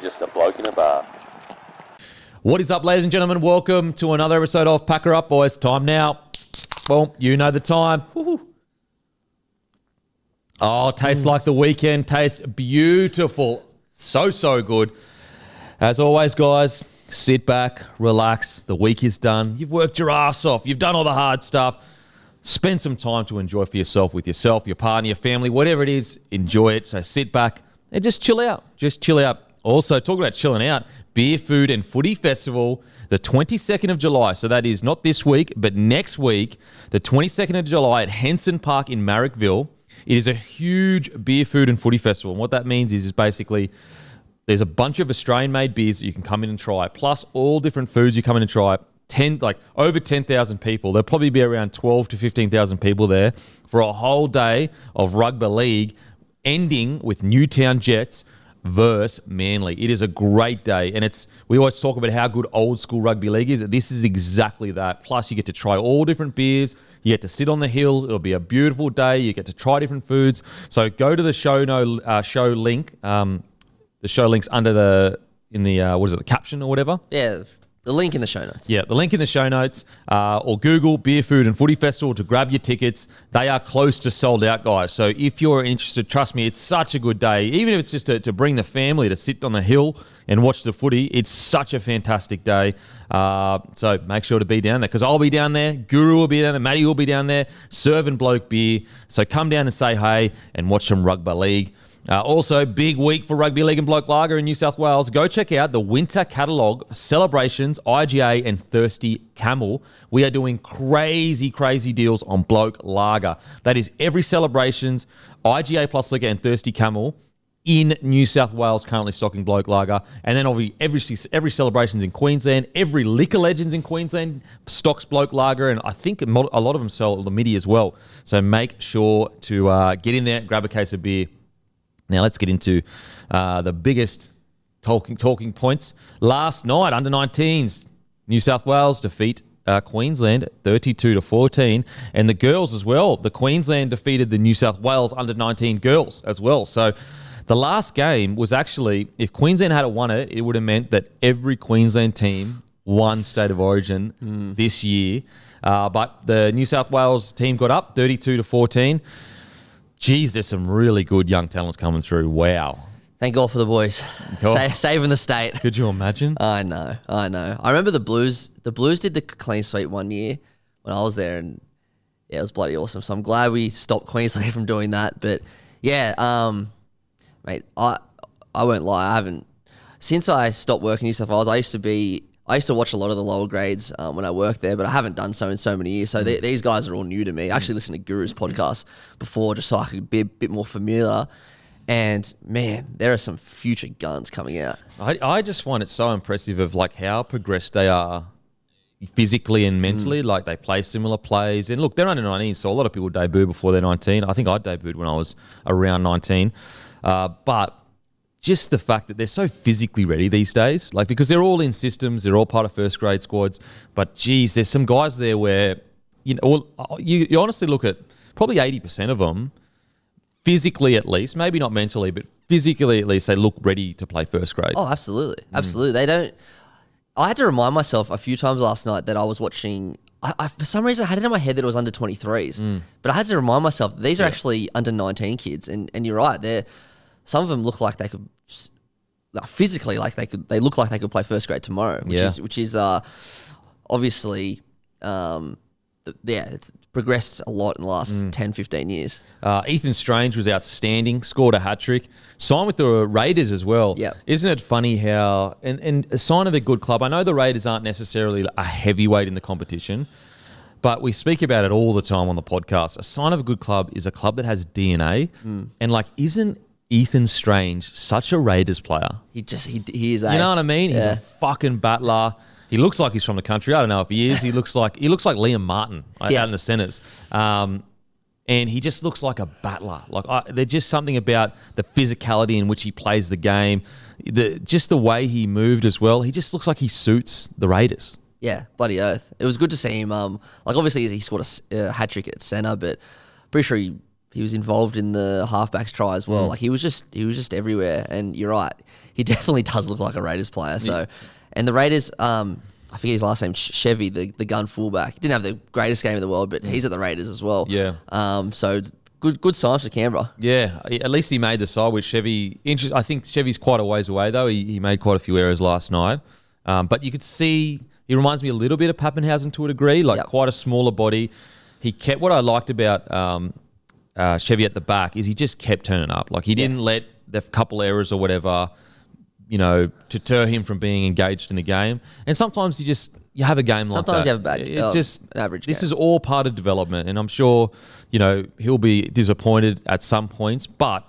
just a bloke in a bar. What is up, ladies and gentlemen? Welcome to another episode of Pack Her Up Boys. Time now. Well, you know the time. Woo-hoo. Oh, tastes mm. like the weekend. Tastes beautiful. So, so good. As always, guys, sit back, relax. The week is done. You've worked your ass off. You've done all the hard stuff. Spend some time to enjoy for yourself with yourself, your partner, your family, whatever it is. Enjoy it. So sit back and just chill out. Just chill out. Also, talk about chilling out. Beer, Food, and Footy Festival, the 22nd of July. So that is not this week, but next week, the 22nd of July at Henson Park in Marrickville. It is a huge beer, food, and footy festival. And what that means is, is basically there's a bunch of Australian made beers that you can come in and try, plus all different foods you come in and try. 10 like over 10,000 people. There'll probably be around 12 to 15,000 people there for a whole day of rugby league ending with Newtown Jets versus Manly. It is a great day and it's we always talk about how good old school rugby league is. This is exactly that. Plus you get to try all different beers. You get to sit on the hill. It'll be a beautiful day. You get to try different foods. So go to the show no uh, show link. Um, the show links under the in the uh, what is it the caption or whatever. Yeah, the link in the show notes. Yeah, the link in the show notes, uh, or Google Beer, Food, and Footy Festival to grab your tickets. They are close to sold out, guys. So if you're interested, trust me, it's such a good day. Even if it's just to, to bring the family to sit on the hill and watch the footy, it's such a fantastic day. Uh, so make sure to be down there because I'll be down there. Guru will be down there. Matty will be down there serving bloke beer. So come down and say hey and watch some rugby league. Uh, also, big week for Rugby League and Bloke Lager in New South Wales. Go check out the winter catalogue celebrations, IGA, and Thirsty Camel. We are doing crazy, crazy deals on Bloke Lager. That is every celebrations, IGA plus liquor, and Thirsty Camel in New South Wales currently stocking Bloke Lager, and then obviously every every celebrations in Queensland, every liquor legends in Queensland stocks Bloke Lager, and I think a lot of them sell the midi as well. So make sure to uh, get in there, grab a case of beer. Now let's get into uh, the biggest talking talking points. Last night, under 19s, New South Wales defeat uh, Queensland 32 to 14, and the girls as well. The Queensland defeated the New South Wales under 19 girls as well. So the last game was actually, if Queensland had won it, it would have meant that every Queensland team won State of Origin this year. Uh, but the New South Wales team got up 32 to 14. Geez, there's some really good young talents coming through. Wow. Thank God for the boys, Cool. Sa- saving the state. Could you imagine? I know, I know. I remember the Blues. The Blues did the clean sweep one year when I was there, and yeah, it was bloody awesome. So I'm glad we stopped Queensland from doing that. But yeah, um, mate, I I won't lie. I haven't since I stopped working in New South Wales. I used to be. I used to watch a lot of the lower grades um, when I worked there, but I haven't done so in so many years. So th- these guys are all new to me. I actually listened to Guru's podcast before just so I could be a bit more familiar. And man, there are some future guns coming out. I, I just find it so impressive of like how progressed they are physically and mentally. Like they play similar plays. And look, they're under 19, so a lot of people debut before they're 19. I think I debuted when I was around 19. Uh, but just the fact that they're so physically ready these days, like because they're all in systems, they're all part of first grade squads. But geez, there's some guys there where you know well, uh, you, you honestly look at probably 80% of them physically at least, maybe not mentally, but physically at least, they look ready to play first grade. Oh, absolutely, absolutely. They don't. I had to remind myself a few times last night that I was watching. I, I, for some reason, I had it in my head that it was under 23s, but I had to remind myself these are actually under 19 kids, and and you're right. They're some of them look like they could like, physically like they could. They look like they could play first grade tomorrow, which Yeah. is which is uh obviously um yeah it's progressed a lot in the last 10, 15 years. Uh, Ethan Strange was outstanding, scored a hat trick, signed with the Raiders as well. Yep. Isn't it funny how, and, and a sign of a good club, I know the Raiders aren't necessarily a heavyweight in the competition, but we speak about it all the time on the podcast. A sign of a good club is a club that has DNA. And like, isn't Ethan Strange such a Raiders player? He just he he is a You know what I mean? He's Yeah. a fucking battler. He looks like he's from the country. I don't know if he is. He looks like he looks like Liam Martin like, Yeah. out in the centres. Um, and he just looks like a battler. Like I, there's just something about the physicality in which he plays the game, the just the way he moved as well. He just looks like he suits the Raiders. Yeah, bloody oath. It was good to see him. Um, like obviously he scored a hat trick at centre, but pretty sure he he was involved in the halfbacks try as well. Like he was just he was just everywhere. And you're right, he definitely does look like a Raiders player. So, and the Raiders, um, I forget his last name, Chevy, the the gun fullback. He didn't have the greatest game in the world, but he's at the Raiders as well. Yeah. Um. So good good signs for Canberra. Yeah, at least he made the side with Chevy. I think Chevy's quite a ways away though. He, he made quite a few errors last night, um, but you could see he reminds me a little bit of Papenhuyzen to a degree, like Yep. quite a smaller body. He kept what I liked about um, uh, Chevy at the back is he just kept turning up. Like he didn't let the couple errors or whatever, you know, deter him from being engaged in the game. And sometimes you just you have a game like that. Sometimes you have a bad- It's uh, just average This game. is all part of development, and I'm sure you know he'll be disappointed at some points. But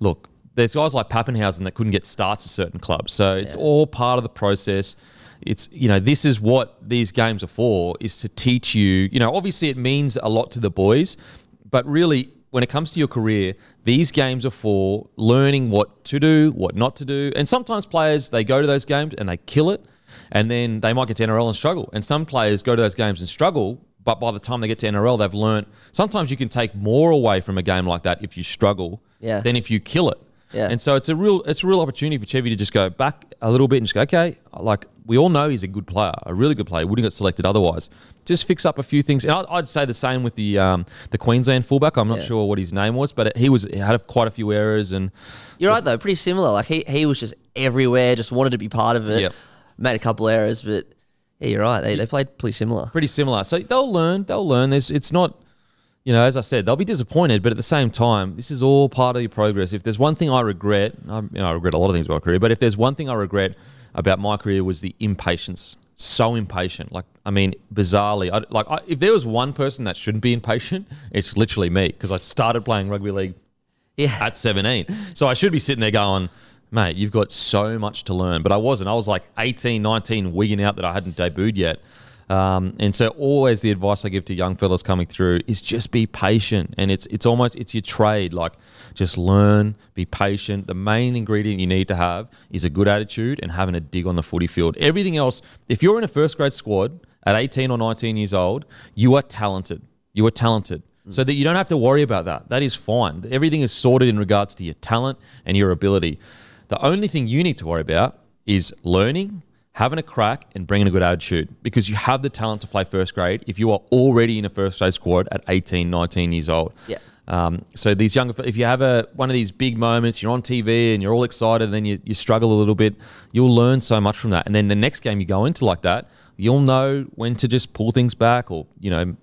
look, there's guys like Papenhuyzen that couldn't get starts at certain clubs, so it's Yeah. all part of the process. It's you know this is what these games are for is to teach you. You know, obviously it means a lot to the boys, but really when it comes to your career, these games are for learning what to do, what not to do. And sometimes players they go to those games and they kill it, and then they might get to NRL and struggle. And some players go to those games and struggle, but by the time they get to NRL, they've learned. Sometimes you can take more away from a game like that if you struggle Yeah. than if you kill it. Yeah. And so it's a real it's a real opportunity for Chevy to just go back a little bit and just go, okay, like we all know he's a good player, a really good player. Wouldn't get selected otherwise. Just fix up a few things. And I'd, I'd say the same with the um, the Queensland fullback. I'm not Yeah. sure what his name was, but he was he had quite a few errors and You're right though, pretty similar. Like he, he was just everywhere, just wanted to be part of it. Yep. Made a couple errors, but yeah, you're right. They, they played pretty similar. pretty similar. So they'll learn. They'll learn. There's it's not. You know, as I said, they'll be disappointed, but at the same time, this is all part of your progress. If there's one thing I regret, I, you know, I regret a lot of things about my career, but if there's one thing I regret about my career was the impatience. So impatient. Like, I mean, bizarrely, I, like I, if there was one person that shouldn't be impatient, it's literally me because I started playing rugby league Yeah. at 17. So I should be sitting there going, mate, you've got so much to learn. But I wasn't. I was like 18, 19, wigging out that I hadn't debuted yet. Um, and so always the advice I give to young fellas coming through is just be patient. And it's it's almost it's your trade. Like just learn, be patient. The main ingredient you need to have is a good attitude and having a dig on the footy field. Everything else, if you're in a first grade squad at 18 or 19 years old, you are talented. You are talented mm. so that you don't have to worry about that. That is fine. Everything is sorted in regards to your talent and your ability. The only thing you need to worry about is learning, having a crack, and bringing a good attitude because you have the talent to play first grade if you are already in a first grade squad at 18, 19 years old. Yeah. Um, so these younger, if you have a one of these big moments, you're on TV and you're all excited, and then you, you struggle a little bit, you'll learn so much from that. And then the next game you go into like that, you'll know when to just pull things back or you know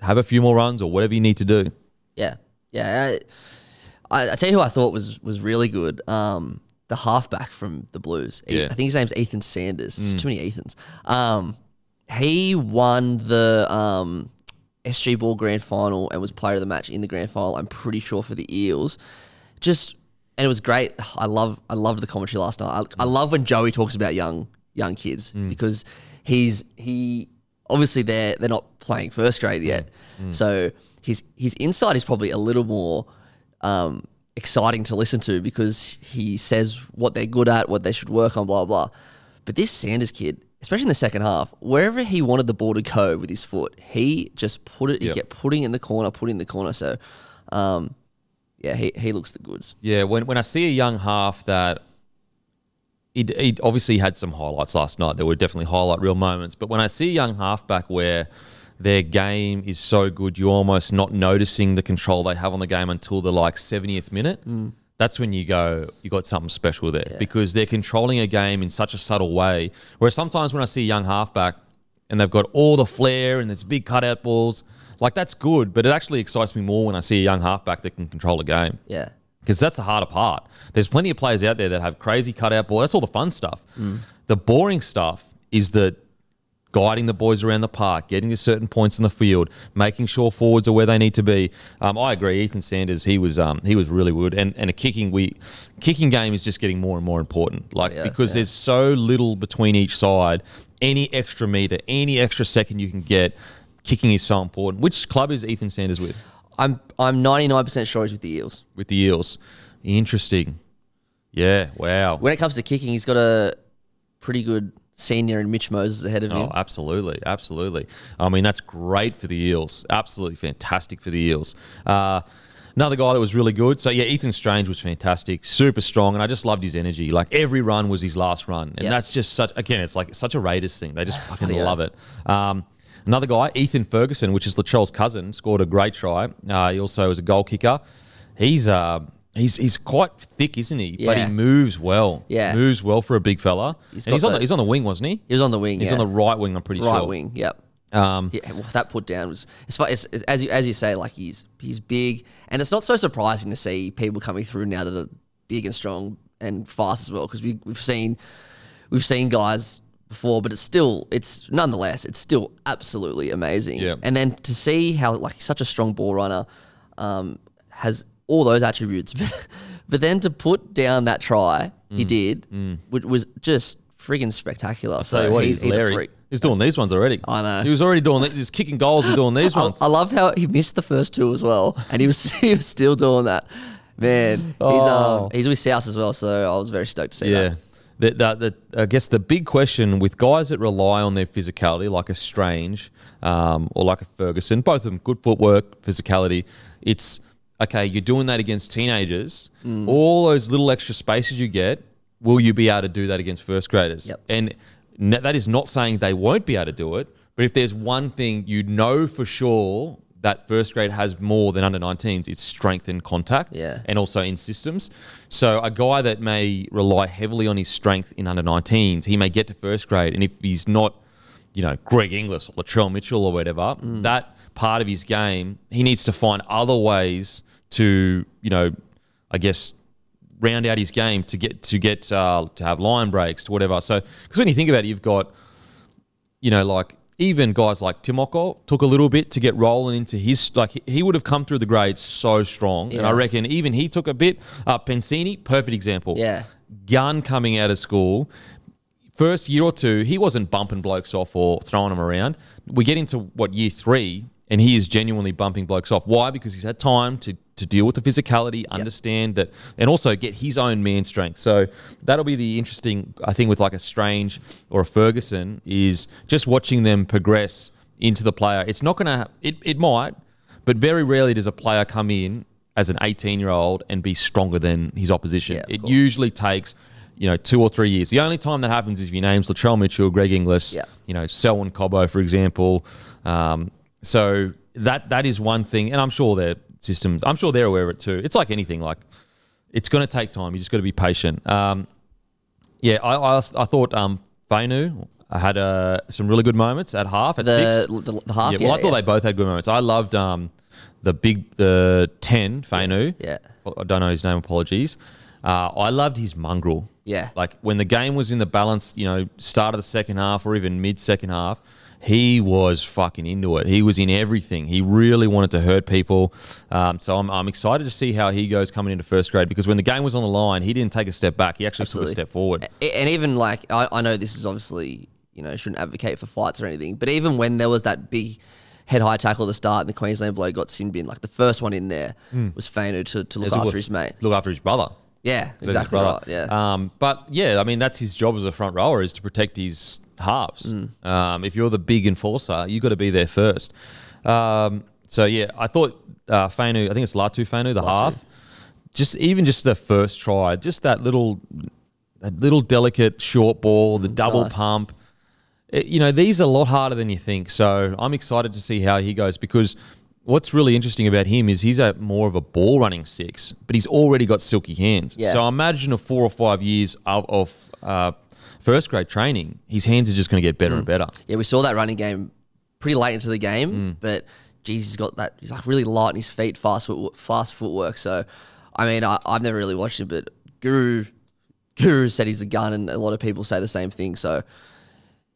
have a few more runs or whatever you need to do. Yeah, yeah. I, I, I tell you who I thought was was really good. Um, the halfback from the Blues. Yeah. I think his name's Ethan Sanders. There's too many Ethans. Um, he won the um, SG Ball Grand Final and was player of the match in the Grand Final. I'm pretty sure for the Eels. Just and it was great. I love I loved the commentary last night. I, I mm. love when Joey talks about young young kids mm. because he's he obviously they're they're not playing first grade yet, mm. so his his insight is probably a little more um, exciting to listen to because he says what they're good at, what they should work on, blah blah. But this Sanders kid, especially in the second half, wherever he wanted the ball to go with his foot, he just put it. He Yep. kept putting in the corner, putting in the corner. So, um, yeah, he, he looks the goods. Yeah, when, when I see a young half that he, he obviously had some highlights last night. There were definitely highlight real moments. But when I see a young halfback where their game is so good, you're almost not noticing the control they have on the game until the like 70th minute. That's when you go, you got something special there because they're controlling a game in such a subtle way. Whereas sometimes when I see a young halfback and they've got all the flair and there's big cutout balls, like that's good, but it actually excites me more when I see a young halfback that can control a game Yeah, because that's the harder part. There's plenty of players out there that have crazy cutout ball. That's all the fun stuff. Mm. The boring stuff is the guiding the boys around the park, getting to certain points in the field, making sure forwards are where they need to be. Um, I agree. Ethan Sanders, he was um, he was really good, and and a kicking we kicking game is just getting more and more important. Like Yeah, because yeah. there's so little between each side. Any extra meter, any extra second you can get, kicking is so important. Which club is Ethan Sanders with? I'm I'm 99 percent sure he's with the Eels. with the Eels. Interesting. Yeah, wow. When it comes to kicking, he's got a pretty good senior and Mitch Moses ahead of him. Oh, absolutely, absolutely. I mean, that's great for the Eels. Absolutely fantastic for the Eels. Uh, Another guy that was really good. So yeah, Ethan Strange was fantastic, super strong, and I just loved his energy. Like every run was his last run, and Yeah. that's just such. Again, it's like such a Raiders thing. They just fucking Yeah. love it. Um, another guy, Ethan Ferguson, which is Latrell's cousin, scored a great try. Uh, he also was a goal kicker. He's uh, he's he's quite thick, isn't he? But Yeah. he moves well. Yeah. moves well for a big fella. He's and he's got on the, the- he's on the wing, wasn't he? He was on the wing. He's yeah. on the right wing. I'm pretty sure. right sure. wing. Yep. Um, Yeah, well, that put down was fu- it's, it's as you as you say, like he's he's big, and it's not so surprising to see people coming through now that are big and strong and fast as well, because we we've seen we've seen guys before, but it's still it's nonetheless it's still absolutely amazing. Yeah. And then to see how like such a strong ball runner um, has all those attributes, but, then to put down that try he Mm. did, which was just friggin' spectacular. So what, he's, he's, he's a freak. He's doing these ones already. I know. He was already doing these, just kicking goals and doing these I, ones. I love how he missed the first two as well, and he was, he was still doing that. Man, he's Oh. um he's with South as well, so I was very stoked to see Yeah. that. The, the, the, I guess the big question with guys that rely on their physicality, like a Strange um, or like a Ferguson, both of them good footwork, physicality. It's okay. You're doing that against teenagers. Mm. All those little extra spaces you get, will you be able to do that against first graders? Yep. And that is not saying they won't be able to do it. But if there's one thing you know for sure that first grade has more than under 19s, it's strength and contact Yeah. and also in systems. So a guy that may rely heavily on his strength in under 19s, he may get to first grade, and if he's not, you know, Greg Inglis or Latrell Mitchell or whatever, that part of his game, he needs to find other ways to, you know, I guess round out his game to get to get uh, to have line breaks to whatever. So because when you think about it, you've got you know, like even guys like Timoko took a little bit to get rolling into his like he- would have come through the grades so strong, and I reckon even he took a bit. Uh, Pensini, perfect example. Yeah. gun coming out of school. First year or two, he wasn't bumping blokes off or throwing them around. We get into what year three, and he is genuinely bumping blokes off. Why? Because he's had time to to deal with the physicality, understand that, and also get his own man strength. So that'll be the interesting, I think, with like a Strange or a Ferguson, is just watching them progress into the player. It's not going to, it, it might, but very rarely does a player come in as an 18 year old and be stronger than his opposition. Yeah, it course. usually takes, you know, two or three years. The only time that happens is if your name's Latrell Mitchell, Greg Inglis, Yeah. you know, Selwyn Cobbo, for example. Um, so that that is one thing, and I'm sure their systems. I'm sure they're aware of it too. It's like anything. Like it's going to take time. You just got to be patient. Um, yeah, I, I I thought um, Fainu had uh, some really good moments at half at six. The, the, the half, Yeah, yeah, well, I thought yeah. they both had good moments. I loved um, the big the ten Fainu. Yeah. I don't know his name. Apologies. Uh, I loved his mongrel. Yeah. Like when the game was in the balance, you know, start of the second half or even mid second half, he was fucking into it. He was in everything. He really wanted to hurt people. Um, so I'm, I'm excited to see how he goes coming into first grade because when the game was on the line, he didn't take a step back. He actually Absolutely. took a step forward. And even like, I, I know this is obviously, you know, shouldn't advocate for fights or anything, but even when there was that big head high tackle at the start and the Queensland bloke got sin bin, like the first one in there was Fainu to, to look As after his mate. Look after his brother. Yeah, exactly right. Yeah. Um, but yeah, I mean that's his job as a front rower is to protect his halves. Mm. Um, if you're the big enforcer, you've got to be there first. Um, so yeah, I thought uh, Fainu, I think it's Latu Fainu, the half. Just even just the first try, just that little, that little delicate short ball, the double nice. pump. It- you know, these are a lot harder than you think. So I'm excited to see how he goes because what's really interesting about him is he's a more of a ball running six, but he's already got silky hands. Yeah. So imagine a four or five years of, of uh, first grade training, his hands are just going to get better Mm. and better. Yeah, we saw that running game pretty late into the game, Mm. but geez, he's got that. He's like really light in his feet, fast foot, fast footwork. So, I mean, I, I've never really watched him, but Guru, Guru said he's a gun, and a lot of people say the same thing. So,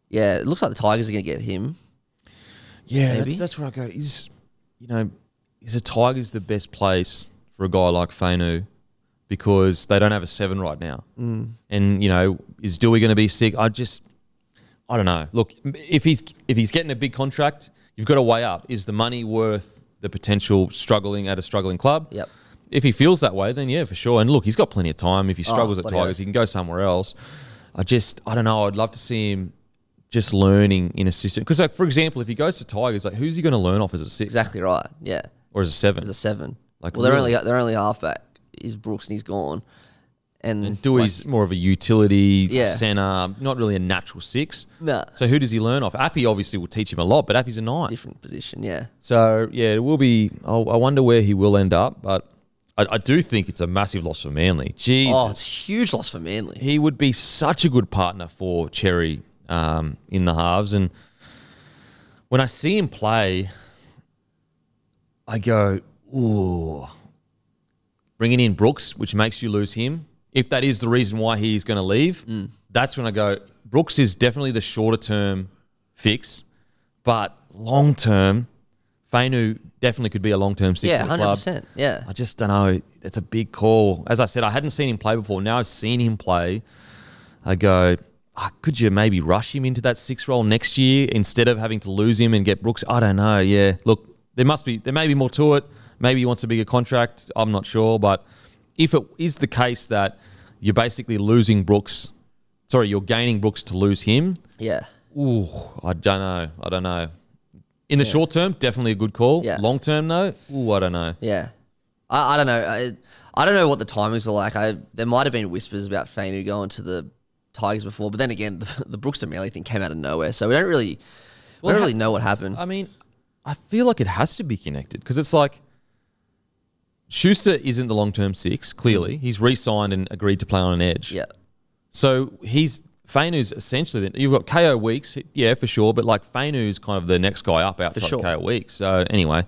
yeah, it looks like the Tigers are gonna get him. Yeah, that's, that's where I go. Is you know, is the Tigers the best place for a guy like Fainu because they don't have a seven right now, mm. and you know, is Doueihi going to be sick? I just, I don't know. Look, if he's if he's getting a big contract, you've got to weigh up: is the money worth the potential struggling at a struggling club? Yep. If he feels that way, then yeah, for sure. And look, he's got plenty of time. If he struggles at Tigers, he can go somewhere else. I just, I don't know. I'd love to see him just learning in a system. Because, like, for example, if he goes to Tigers, like, who's he going to learn off as a six Exactly right. Yeah, or as a seven? as a seven. Like, Well, they're really. only they're only halfback. Is Brooks and he's gone. And, And Doueihi's more of a utility Yeah. center, not really a natural six. Nah. So who does he learn off? Api obviously will teach him a lot, but Api's a nine. different position. Yeah. So yeah, it will be. I'll, I wonder where he will end up, but I, I do think it's a massive loss for Manly. Jesus, Oh, it's a huge loss for Manly. he would be such a good partner for Cherry um, in the halves. And when I see him play, I go, ooh. Bringing in Brooks, which makes you lose him. If that is the reason why he's going to leave, that's when I go, Brooks is definitely the shorter term fix, but long term, Fainu definitely could be a long term six Yeah, for the hundred club. percent. Yeah. I just don't know. It's a big call. As I said, I hadn't seen him play before. Now I've seen him play. I go, ah, could you maybe rush him into that six role next year instead of having to lose him and get Brooks? I don't know. Yeah, look, there must be, there may be more to it. Maybe he wants a bigger contract. I'm not sure. But if it is the case that you're basically losing Brooks, sorry, you're gaining Brooks to lose him, Yeah. ooh, I don't know. I don't know. In the short term, definitely a good call. Yeah. Long term, though, ooh, I don't know. Yeah. I, I don't know. I, I don't know what the timings were like. I there might have been whispers about Fainu going to the Tigers before, but then again, the, the Brooks to Manly thing came out of nowhere, so we don't really, we Well, don't really know what happened. I mean, I feel like it has to be connected because it's like Schuster isn't the long term six, clearly. He's re signed and agreed to play on an edge. yeah. So he's Fainu's essentially then you've got Kaeo Weekes, yeah, for sure, but like Fainu's kind of the next guy up outside sure. of Kaeo Weekes. So anyway,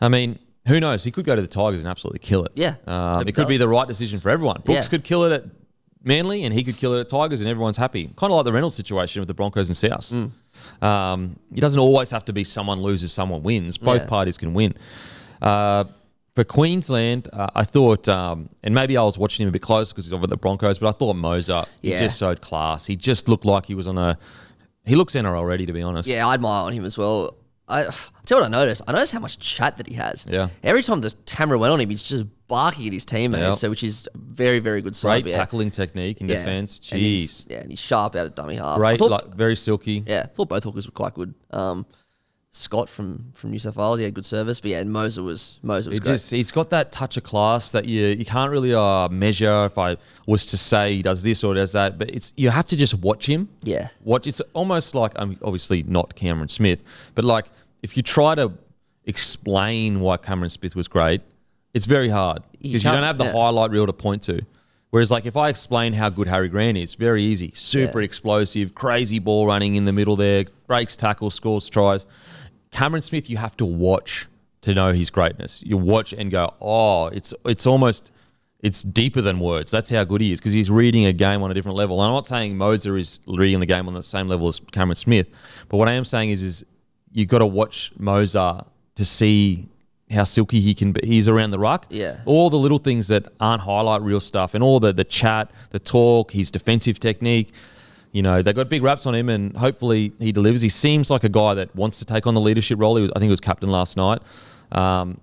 I mean, who knows? He could go to the Tigers and absolutely kill it. Yeah, Um, it could be the right decision for everyone. Brooks Yeah. could kill it at Manly and he could kill it at Tigers and everyone's happy. Kind of like the Reynolds situation with the Broncos and South. Mm. Um, it doesn't always have to be someone loses, someone wins. Both Yeah. parties can win. Uh, for Queensland, uh, I thought, um, and maybe I was watching him a bit closer because he's over at the Broncos, but I thought Mozer, he just showed class. He just looked like he was on a. He looks NRL ready, to be honest. Yeah, I admire on him as well. I tell you what I noticed. I noticed how much chat that he has. Yeah. Every time the camera went on him, he's just barking at his teammates. Yeah. So which is very, very good. Great yeah. tackling technique in Yeah. defence. And Jeez. yeah, and he's sharp out of dummy half. Great, thought- like very silky. Yeah, I thought both hookers were quite good. Um, Scott from, from New South Wales, he had good service, but yeah, Mozer was Mozer was It great. just he's got that touch of class that you you can't really uh, measure if I was to say he does this or does that, but it's you have to just watch him. Yeah. Watch it's almost like I'm obviously not Cameron Smith, but like if you try to explain why Cameron Smith was great, it's very hard because you, don't have the yeah. highlight reel to point to. Whereas like if I explain how good Harry Grant is, very easy, super Yeah. explosive, crazy ball running in the middle there, breaks tackles, scores tries. Cameron Smith, you have to watch to know his greatness. You watch and go, oh, it's it's almost it's deeper than words. That's how good he is because he's reading a game on a different level. And I'm not saying Mozer is reading the game on the same level as Cameron Smith, but what I am saying is, is you've got to watch Mozer to see how silky he can be. He's around the ruck. Yeah. All the little things that aren't highlight real stuff and all the the chat, the talk, his defensive technique. You know, they got big raps on him, and hopefully he delivers. He seems like a guy that wants to take on the leadership role. He was, I think he was captain last night. Um,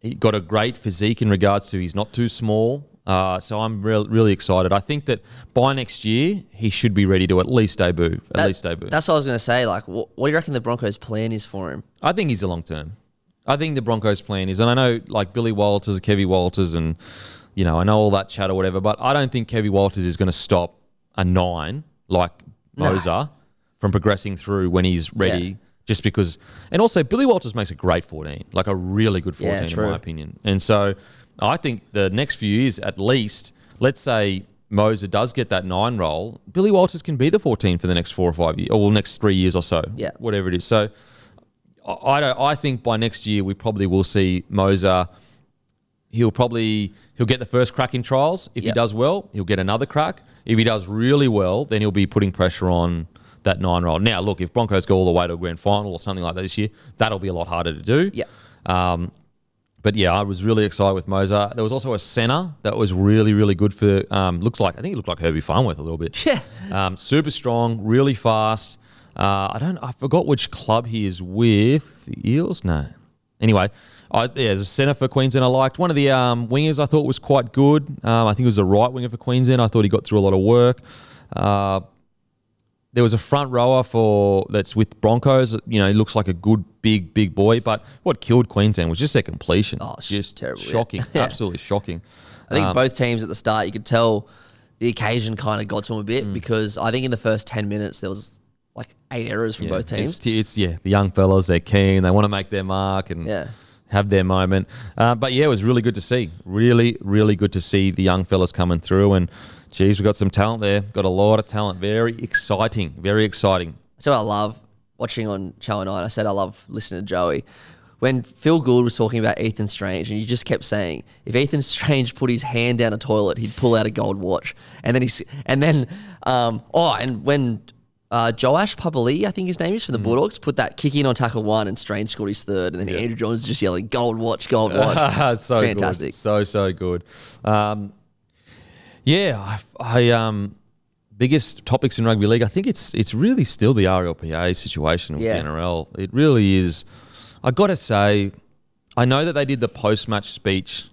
he got a great physique in regards to he's not too small. Uh, so I'm real, really excited. I think that by next year he should be ready to at least debut. At That- least debut. That's what I was going to say. Like, what, what do you reckon the Broncos' plan is for him? I think he's a long term. I think the Broncos' plan is, and I know like Billy Walters, Kevy Walters, and you know I know all that chat or whatever, but I don't think Kevy Walters is going to stop a nine like. Mozer from progressing through when he's ready. Yeah. Just because, and also Billy Walters makes a great 14, like a really good 14 Yeah, in my opinion. And so I think the next few years, at least, let's say Mozer does get that nine role, Billy Walters can be the 14 for the next four or five years, or next three years or so, Yeah. whatever it is. So I I don't. I think by next year we probably will see Mozer. He'll probably he'll get the first crack in trials. If he does well, he'll get another crack. If he does really well, then he'll be putting pressure on that nine role. Now, look, if Broncos go all the way to a grand final or something like that this year, that'll be a lot harder to do. Yeah. Um, but yeah, I was really excited with Mozer. There was also a center that was really, really good for. Um, looks like I think he looked like Herbie Farnworth a little bit. Yeah. Um, super strong, really fast. Uh, I don't. I forgot which club he is with. The Eels? No. Anyway, I, yeah, there's a centre for Queensland I liked. One of the um, wingers I thought was quite good. Um, I think it was the right winger for Queensland. I thought he got through a lot of work. Uh, there was a front rower for that's with Broncos. You know, he looks like a good big big boy. But what killed Queensland was just their completion. Oh, just terrible, shocking, Yeah. absolutely shocking. I think Um, both teams at the start, you could tell the occasion kind of got to them a bit Mm. because I think in the first 10 minutes, there was like eight errors from yeah, both teams. It's, it's yeah, the young fellas. They're keen. They want to make their mark and Yeah. Have their moment. Uh, but yeah, it was really good to see. Really, really good to see the young fellas coming through. And geez, we've got some talent there. Got a lot of talent. Very exciting. Very exciting. So I love watching on Channel 9. I said I love listening to Joey. When Phil Gould was talking about Ethan Strange, and you just kept saying, if Ethan Strange put his hand down a toilet, he'd pull out a gold watch. And then he's, and then, um, oh, and when uh, Joash Papali, I think his name is from the Bulldogs, put that kick in on tackle one, and Strange scored his third, and then Andrew Johns just yelling, gold watch, gold watch. so Fantastic. Good. So so good. Um, yeah, I, I um, biggest topics in rugby league. I think it's it's really still the RLPA situation with Yeah. the NRL. It really is. I got to say, I know that they did the post match speech,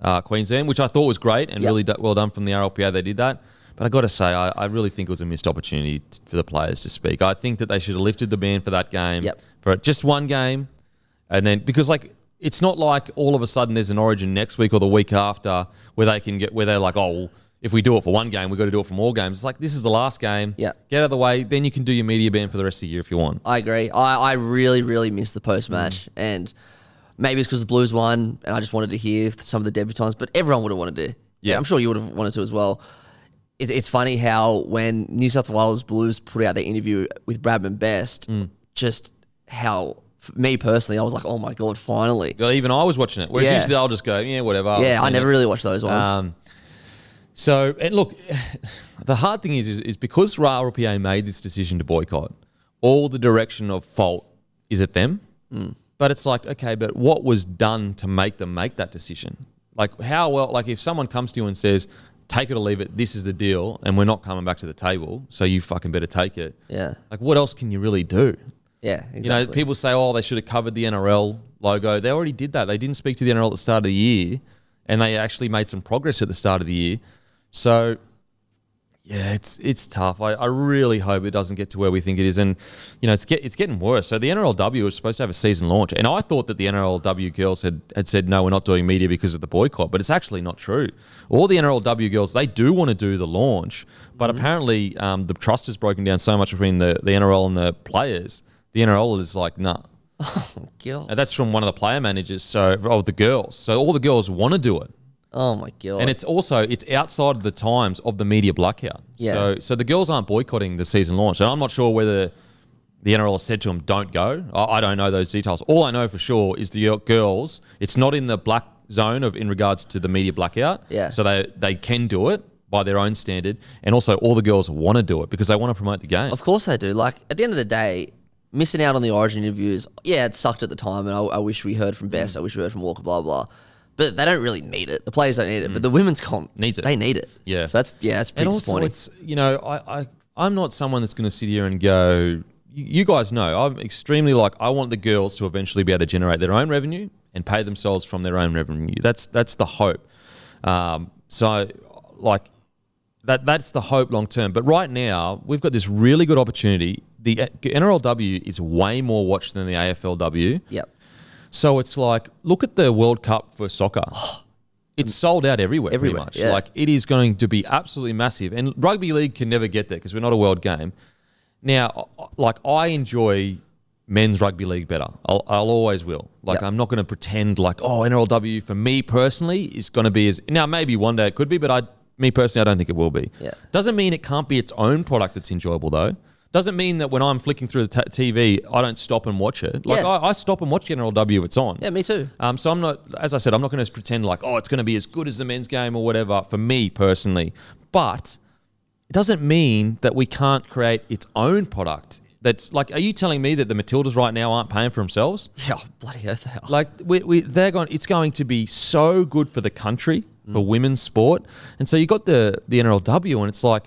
uh, Queensland, which I thought was great and Yep. really do- well done from the RLPA. They did that. But I got to say, I, I really think it was a missed opportunity t- for the players to speak. I think that they should have lifted the ban for that game, Yep. for just one game, and then because like it's not like all of a sudden there's an origin next week or the week after where they can get where they're like, oh, well, if we do it for one game, we've got to do it for more games. It's like this is the last game. Yeah. Get out of the way. Then you can do your media ban for the rest of the year if you want. I agree. I, I really, really missed the post match. Mm. And maybe it's because the Blues won and I just wanted to hear some of the debutants, but everyone would have wanted to. Yeah. I'm sure you would have wanted to as well. It, it's funny how when New South Wales Blues put out their interview with Bradman Best, Mm. just how, for me personally, I was like, oh my God, finally. Well, Even I was watching it. Whereas Yeah. usually I'll just go, yeah, whatever. Yeah, I never it. really watched those ones. Um, so, and look, the hard thing is, is, is because RLPA made this decision to boycott, all the direction of fault is at them. Mm. But it's like, okay, but what was done to make them make that decision? Like, how well, like, if someone comes to you and says, take it or leave it, this is the deal, and we're not coming back to the table, so you fucking better take it. yeah. Like, what else can you really do? Yeah, exactly. You know, people say, oh, they should have covered the NRL logo. They already did that. They didn't speak to the NRL at the start of the year, and they actually made some progress at the start of the year. So, yeah, it's it's tough. I, I really hope it doesn't get to where we think it is, and you know, it's get it's getting worse. So the NRLW was supposed to have a season launch, and I thought that the NRLW girls had had said no, we're not doing media because of the boycott, but it's actually not true. All the NRLW girls they do want to do the launch, but apparently um, the trust has broken down so much between the the NRL and the players. The NRL is like, nah. Oh, God. And that's from one of the player managers, so of the girls. So all the girls want to do it. Oh my God. And it's also it's outside of the times of the media blackout. Yeah. So so the girls aren't boycotting the season launch. And I'm not sure whether the NRL has said to them, "Don't go." I, I don't know those details. All I know for sure is the uh, girls. It's not in the black zone of in regards to the media blackout. Yeah. So they they can do it by their own standard, and also all the girls want to do it because they want to promote the game. Of course they do. Like at the end of the day, missing out on the Origin interviews, yeah, it sucked at the time, and I, I wish we heard from Best. Mm. I wish we heard from Walker. Blah blah. But they don't really need it. The players don't need it. But the women's comp Needs it. They need it. Yeah. So that's yeah, that's pretty and also disappointing. it's you know I, I I'm not someone that's going to sit here and go. You, you guys know I'm extremely like I want the girls to eventually be able to generate their own revenue and pay themselves from their own revenue. That's that's the hope. Um, so like that that's the hope long term. But right now we've got this really good opportunity. The NRLW is way more watched than the AFLW. Yep. So it's like, look at the World Cup for soccer. It's sold out everywhere, Everywhere, pretty much. yeah. Like it is going to be absolutely massive. And rugby league can never get there because we're not a world game. Now, uh, like I enjoy men's rugby league better. I'll, I'll always will. Like. I'm not going to pretend like oh NRLW for me personally is going to be as now maybe one day it could be, but I me personally I don't think it will be. Yeah. Doesn't mean it can't be its own product that's enjoyable though. Doesn't mean that when I'm flicking through the t- TV, I don't stop and watch it. Like Yeah. I, I stop and watch NRLW if it's on. Yeah, me too. Um, so I'm not, as I said, I'm not going to pretend like, oh, it's going to be as good as the men's game or whatever for me personally. But it doesn't mean that we can't create its own product. That's like, are you telling me that the Matildas right now aren't paying for themselves? Yeah, bloody earth hell. Like, we, we, they're going. It's going to be so good for the country for women's sport, and so you got the the NRLW, and it's like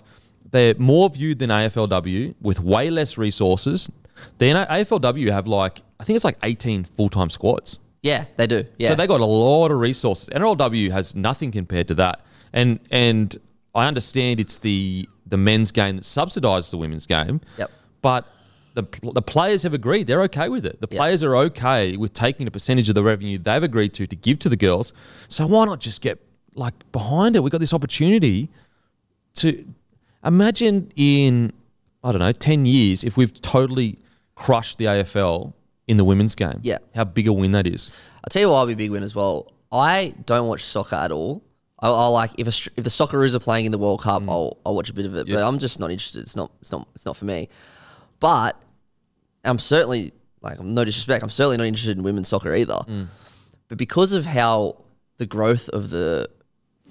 they're more viewed than AFLW with way less resources. The AFLW have like I think it's like 18 full time squads. Yeah, they do. Yeah. So they got a lot of resources. NRLW has nothing compared to that. And and I understand it's the the men's game that subsidizes the women's game. Yep. But the, the players have agreed. They're okay with it. The Yep. players are okay with taking a percentage of the revenue they've agreed to to give to the girls. So why not just get like behind it? We've got this opportunity to imagine in I don't know ten years if we've totally crushed the AFL in the women's game. Yeah. how big a win that is. I'll tell you why I'll be a big win as well. I don't watch soccer at all. I, I like if a, if the Socceroos are playing in the World Cup, mm. I'll, I'll watch a bit of it. But I'm just not interested. It's not it's not it's not for me. But I'm certainly like I'm no disrespect. I'm certainly not interested in women's soccer either. Mm. But because of how the growth of the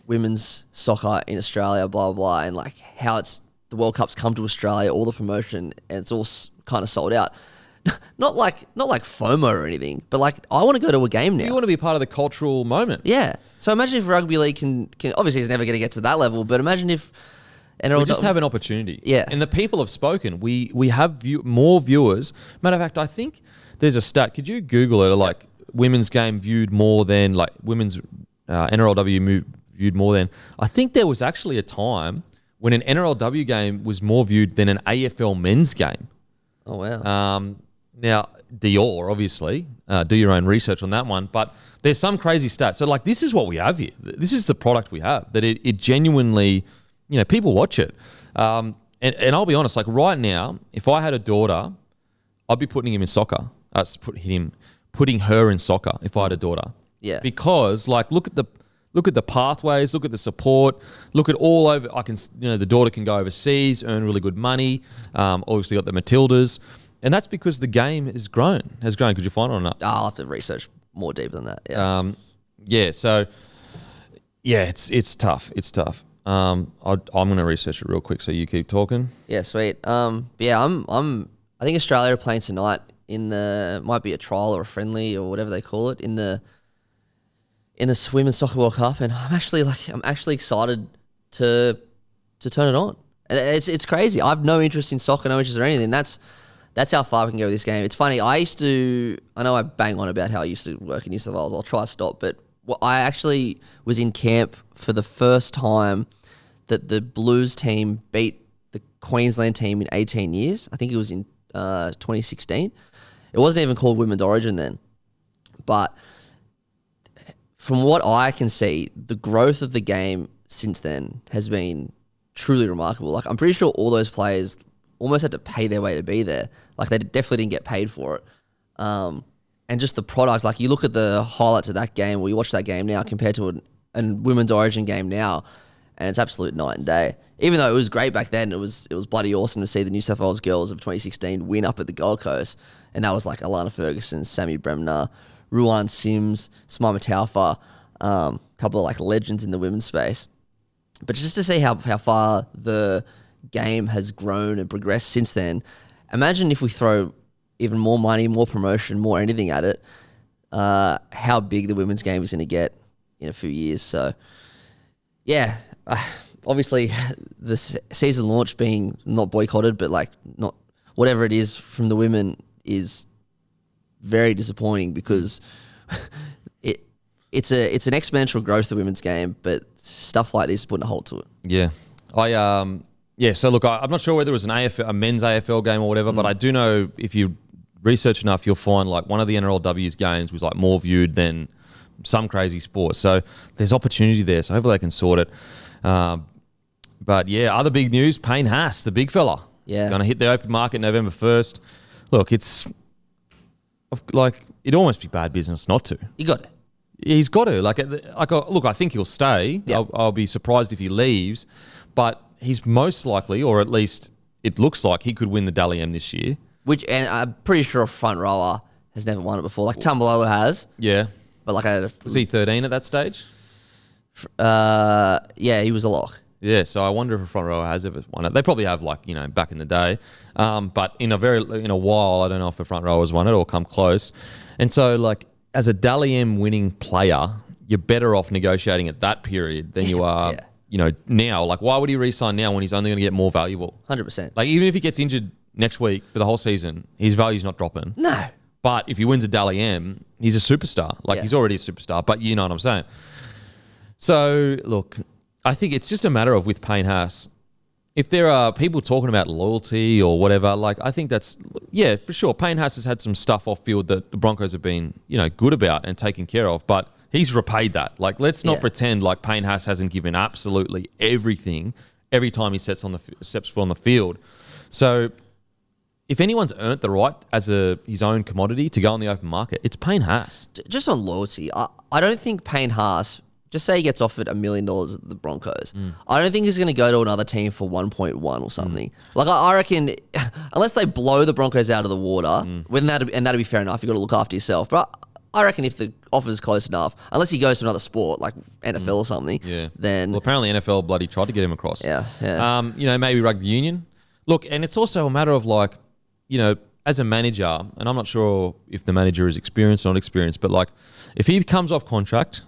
women's soccer in Australia, blah blah, blah and like how it's the World Cup's come to Australia, all the promotion, and it's all kind of sold out. Not like not like FOMO or anything, but like I want to go to a game now. You want to be part of the cultural moment. Yeah. So imagine if rugby league can, can obviously it's never going to get to that level, but imagine if NRL We just have an opportunity. Yeah. And the people have spoken. We we have view, more viewers. Matter of fact, I think there's a stat. Could you Google it? Like women's game viewed more than like women's uh, NRLW mo- viewed more than. I think there was actually a time when an NRLW game was more viewed than an AFL men's game. oh wow. Um, now, Dior, obviously, uh, do your own research on that one. But there's some crazy stats. So, like, this is what we have here. This is the product we have. That it, it genuinely, you know, people watch it. Um, and, and I'll be honest, like right now, if I had a daughter, I'd be putting him in soccer. Uh, put him, putting her in soccer. If I had a daughter, Yeah. because like look at the look at the pathways, look at the support, look at all over. I can, you know, the daughter can go overseas, earn really good money. Um, obviously, got the Matildas, and that's because the game has grown. Has grown. Could you find it or not? I'll have to research more deep than that. Yeah. Um, yeah. So, yeah, it's it's tough. It's tough. Um, I, I'm going to research it real quick. So you keep talking. yeah, sweet. Um, yeah, I'm I'm I think Australia are playing tonight in the might be a trial or a friendly or whatever they call it in the in the Women's Soccer World Cup, and I'm actually like I'm actually excited to to turn it on. And it's it's crazy. I have no interest in soccer, no interest in anything. That's that's how far we can go with this game. It's funny. I used to. I know I bang on about how I used to work in New South Wales. I'll try to stop, but I actually was in camp for the first time that the Blues team beat the Queensland team in 18 years. I think it was in uh, 2016. It wasn't even called Women's Origin then, but from what I can see, the growth of the game since then has been truly remarkable. Like I'm pretty sure all those players almost had to pay their way to be there. Like they definitely didn't get paid for it. Um, and just the product, like you look at the highlights of that game, or you watch that game now compared to an, a women's origin game now, and it's absolute night and day. Even though it was great back then, it was it was bloody awesome to see the New South Wales girls of 2016 win up at the Gold Coast, and that was like Alana Ferguson, Sammy Bremner, Ruan Sims, Simaima Taufa, um, a couple of like legends in the women's space. But just to see how, how far the game has grown and progressed since then, imagine if we throw even more money, more promotion, more anything at it, uh, how big the women's game is going to get in a few years. So, yeah, uh, obviously the season launch being not boycotted, but like not whatever it is from the women is very disappointing because it it's a it's an exponential growth of the women's game, but stuff like this putting a halt to it. Yeah, I um yeah. So look, I, I'm not sure whether it was an AFL, a men's AFL game or whatever, but I do know if you research enough, you'll find like one of the NRLW's games was like more viewed than some crazy sport. So there's opportunity there. So hopefully they can sort it. Um, but yeah, other big news: Payne Haas, the big fella, Yeah. going to hit the open market November first. Look, it's of- like it'd almost be bad business not to. You got it. He's got to like, like look. I think he'll stay. Yeah. I'll, I'll be surprised if he leaves, but he's most likely, or at least it looks like, he could win the Dally M this year. Which and I'm pretty sure a front rower has never won it before. Like Taumalolo has, Yeah, but like a was he 13 at that stage? uh yeah, he was a lock. Yeah, so I wonder if a front rower has ever won it. They probably have, like you know, back in the day, um, but in a very in a while, I don't know if a front rower has won it or come close. And so, like as a Dally M winning player, you're better off negotiating at that period than you are, Yeah. you know, now. Like, why would he re-sign now when he's only going to get more valuable? Hundred percent. Like even if he gets injured next week for the whole season, his value's not dropping. No. But if he wins a Dally M, he's a superstar. Like Yeah. he's already a superstar. But you know what I'm saying. So look, I think it's just a matter of with Payne Haas. if there are people talking about loyalty or whatever, like I think that's yeah for sure. Payne Haas has had some stuff off field that the Broncos have been you know good about and taken care of, but he's repaid that. Like let's not Yeah. pretend like Payne Haas hasn't given absolutely everything every time he sets on the steps foot on the field. So if anyone's earned the right as a his own commodity to go on the open market, it's Payne Haas. Just on loyalty, I, I don't think Payne Haas, just say he gets offered a million dollars at the Broncos. Mm. I don't think he's going to go to another team for 1.1 or something. Like, I, reckon, unless they blow the Broncos out of the water, Mm. when that and that'd be fair enough. You've got to look after yourself. But I reckon if the offer's close enough, unless he goes to another sport like NFL or something, Mm. Yeah. then Well, apparently NFL bloody tried to get him across. yeah, yeah. Um, you know, maybe rugby union. Look, and it's also a matter of like, you know, as a manager, and I'm not sure if the manager is experienced or not experienced, but like, if he comes off contract,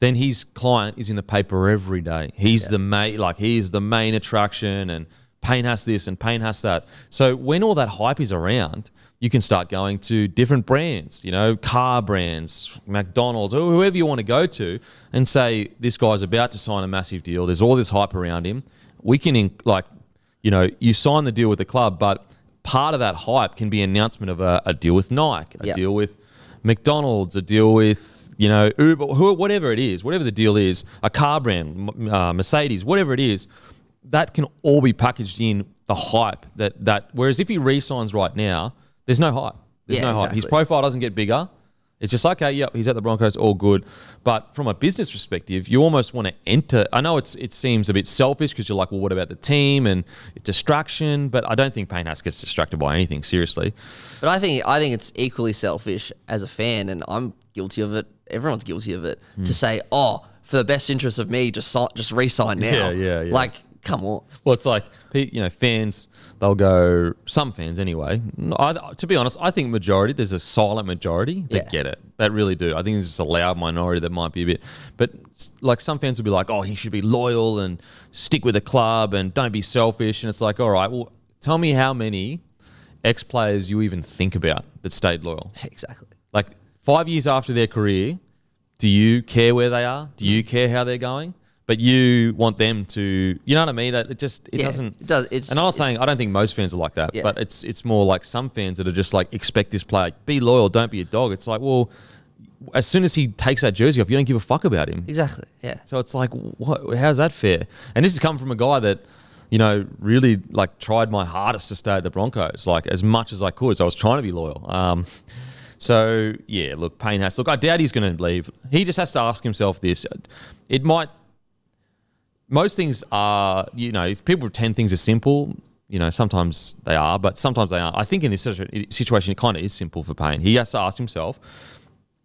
then his client is in the paper every day. He's the main, like, he is the main attraction, and Payne has this and Payne has that. So when all that hype is around, you can start going to different brands, you know, car brands, McDonald's, or whoever you want to go to, and say this guy's about to sign a massive deal. There's all this hype around him. We can in, like, you know, you sign the deal with the club, but part of that hype can be announcement of a, a deal with Nike, a Yep. deal with McDonald's, a deal with you know Uber, who, whatever it is, whatever the deal is, a car brand, uh, Mercedes, whatever it is, that can all be packaged in the hype that that. Whereas if he re-signs right now, there's no hype. There's Yeah, no hype. His profile doesn't get bigger. It's just okay, yep, he's at the Broncos, all good. But from a business perspective, you almost want to enter. I know it's it seems a bit selfish because you're like, well, what about the team and distraction? But I don't think Payne Haas gets distracted by anything. Seriously, But I think I think it's equally selfish as a fan, and I'm guilty of it. Everyone's guilty of it. Hmm. To say, "Oh, for the best interest of me, just just re-sign now." Yeah, yeah, yeah. Like, come on. Well, it's like you know, fans. They'll go. Some fans, anyway. I, to be honest, I think majority. There's a silent majority that Yeah. get it. That really do. I think there's just a loud minority that might be a bit. But like some fans will be like, "Oh, he should be loyal and stick with the club and don't be selfish." And it's like, all right, well, tell me how many ex players you even think about that stayed loyal. Exactly. Like five years after their career, do you care where they are? Do you care how they're going? But you want them to, you know what I mean? That it just it Yeah, doesn't. it does- it's- and I'm not saying I don't think most fans are like that, Yeah. but it's it's more like some fans that are just like expect this player be loyal, don't be a dog. It's like well, as soon as he takes that jersey off, you don't give a fuck about him. Exactly. Yeah. So it's like, what? How's that fair? And this has come from a guy that, you know, really like tried my hardest to stay at the Broncos, like as much as I could. So I was trying to be loyal. Um, so yeah, look, Payne has. Look, uh, I doubt he's going to leave. He just has to ask himself this. It might. Most things are, you know, if people pretend things are simple, you know, sometimes they are, but sometimes they aren't. I think in this situation, it kind of is simple for Payne. He has to ask himself,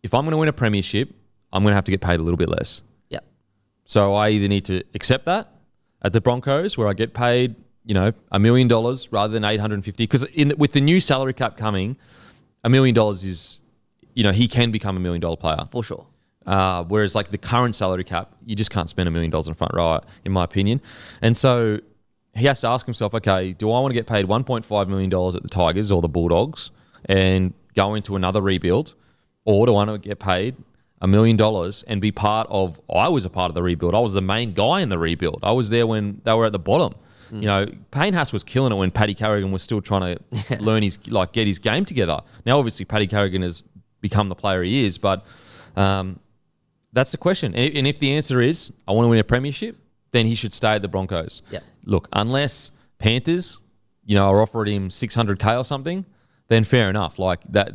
if I'm going to win a premiership, I'm going to have to get paid a little bit less. Yeah. So I either need to accept that at the Broncos, where I get paid, you know, a million dollars rather than eight hundred and fifty. Because with the new salary cap coming, a million dollars is, you know, he can become a million dollar player. For sure. Uh, whereas like the current salary cap, you just can't spend a million dollars in front row, in my opinion. And so he has to ask himself, okay, do I want to get paid one point five million dollars at the Tigers or the Bulldogs and go into another rebuild, or do I want to get paid a million dollars and be part of? I was a part of the rebuild. I was the main guy in the rebuild. I was there when they were at the bottom. You know, Payne Haas was killing it when Paddy Carrigan was still trying to learn his like get his game together. Now, obviously, Paddy Carrigan has become the player he is, but um, that's the question. And and if the answer is I want to win a premiership, then he should stay at the Broncos. Yeah. Look, unless Panthers, you know, are offering him 600k or something, then fair enough. Like that,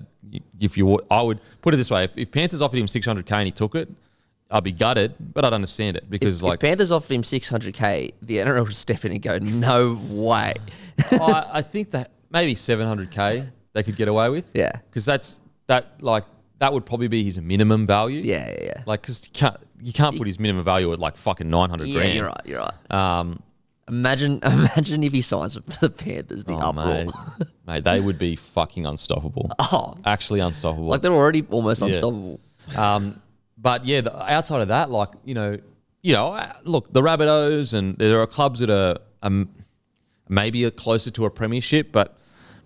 if you I would put it this way: if, if Panthers offered him 600k and he took it, I'd be gutted, but I'd understand it because If like Panthers offered him 600k, the NRL would step in and go, "No way." I, I think that maybe 700k they could get away with. Yeah. because that's that like that would probably be his minimum value. Yeah, yeah, yeah. Like, because you can't you can't put his minimum value at like fucking 900 Yeah, grand. you're right. You're right. Um, Imagine, imagine if he signs for the Panthers, the oh, uproar. mate, mate, they would be fucking unstoppable. Oh, Actually, unstoppable. like they're already almost Yeah. unstoppable. Um, but yeah, the, outside of that, like you know, you know, uh, look, the Rabbitohs and there are clubs that are um, maybe are closer to a premiership, but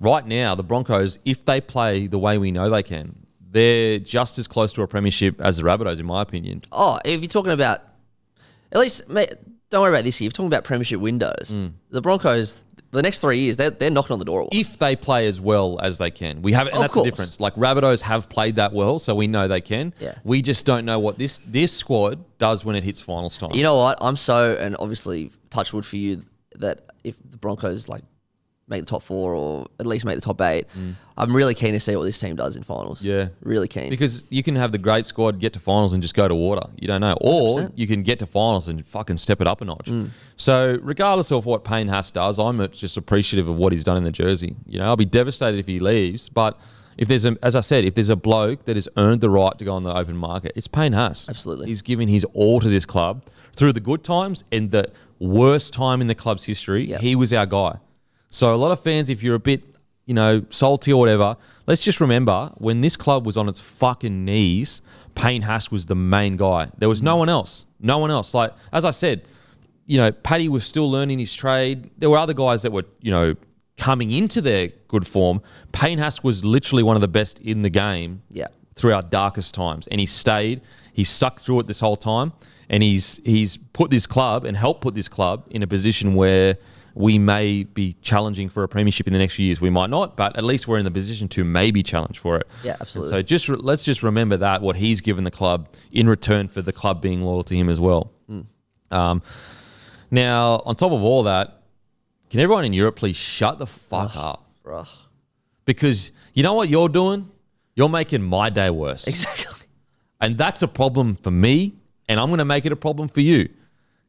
right now the Broncos, if they play the way we know they can, they're just as close to a premiership as the Rabbitohs, in my opinion. Oh, if you're talking about, at least don't worry about this year. You're talking about premiership windows. Mm. The Broncos, the next three years, they're, they're knocking on the door. if they play as well as they can. We have, and Of that's course. the difference. Like Rabbitohs have played that well, so we know they can. Yeah. We just don't know what this this squad does when it hits finals time. You know what? I'm so, and obviously, touch wood for you that if the Broncos like make the top four or at least make the top eight, I'm really keen to see what this team does in finals. Mm. Yeah. really keen. because you can have the great squad get to finals and just go to water. You don't know, or 100%. you can get to finals and fucking step it up a notch. Mm. So regardless of what Payne Haas does, I'm just appreciative of what he's done in the jersey. You know, I'll be devastated if he leaves, but. If there's a, as I said, if there's a bloke that has earned the right to go on the open market, it's Payne Haas. Absolutely. he's given his all to this club through the good times and the worst time in the club's history. Yep. He was our guy. So a lot of fans, if you're a bit, you know, salty or whatever, let's just remember when this club was on its fucking knees, Payne Haas was the main guy. There was no mm. one else. No one else. Like as I said, you know, Paddy was still learning his trade. There were other guys that were, you know, coming into their good form. Payne Haas was literally one of the best in the game Yeah. through our darkest times, and he stayed. He stuck through it this whole time, and he's he's put this club and helped put this club in a position where we may be challenging for a premiership in the next few years. We might not, but at least we're in the position to maybe challenge for it. Yeah, And absolutely. so just re- let's just remember that what he's given the club in return for the club being loyal to him as well. Um, now, on top of all that, can everyone in Europe please shut the fuck up? Bruh. Because you know what you're doing? You're making my day worse. Exactly. And that's a problem for me, and I'm going to make it a problem for you.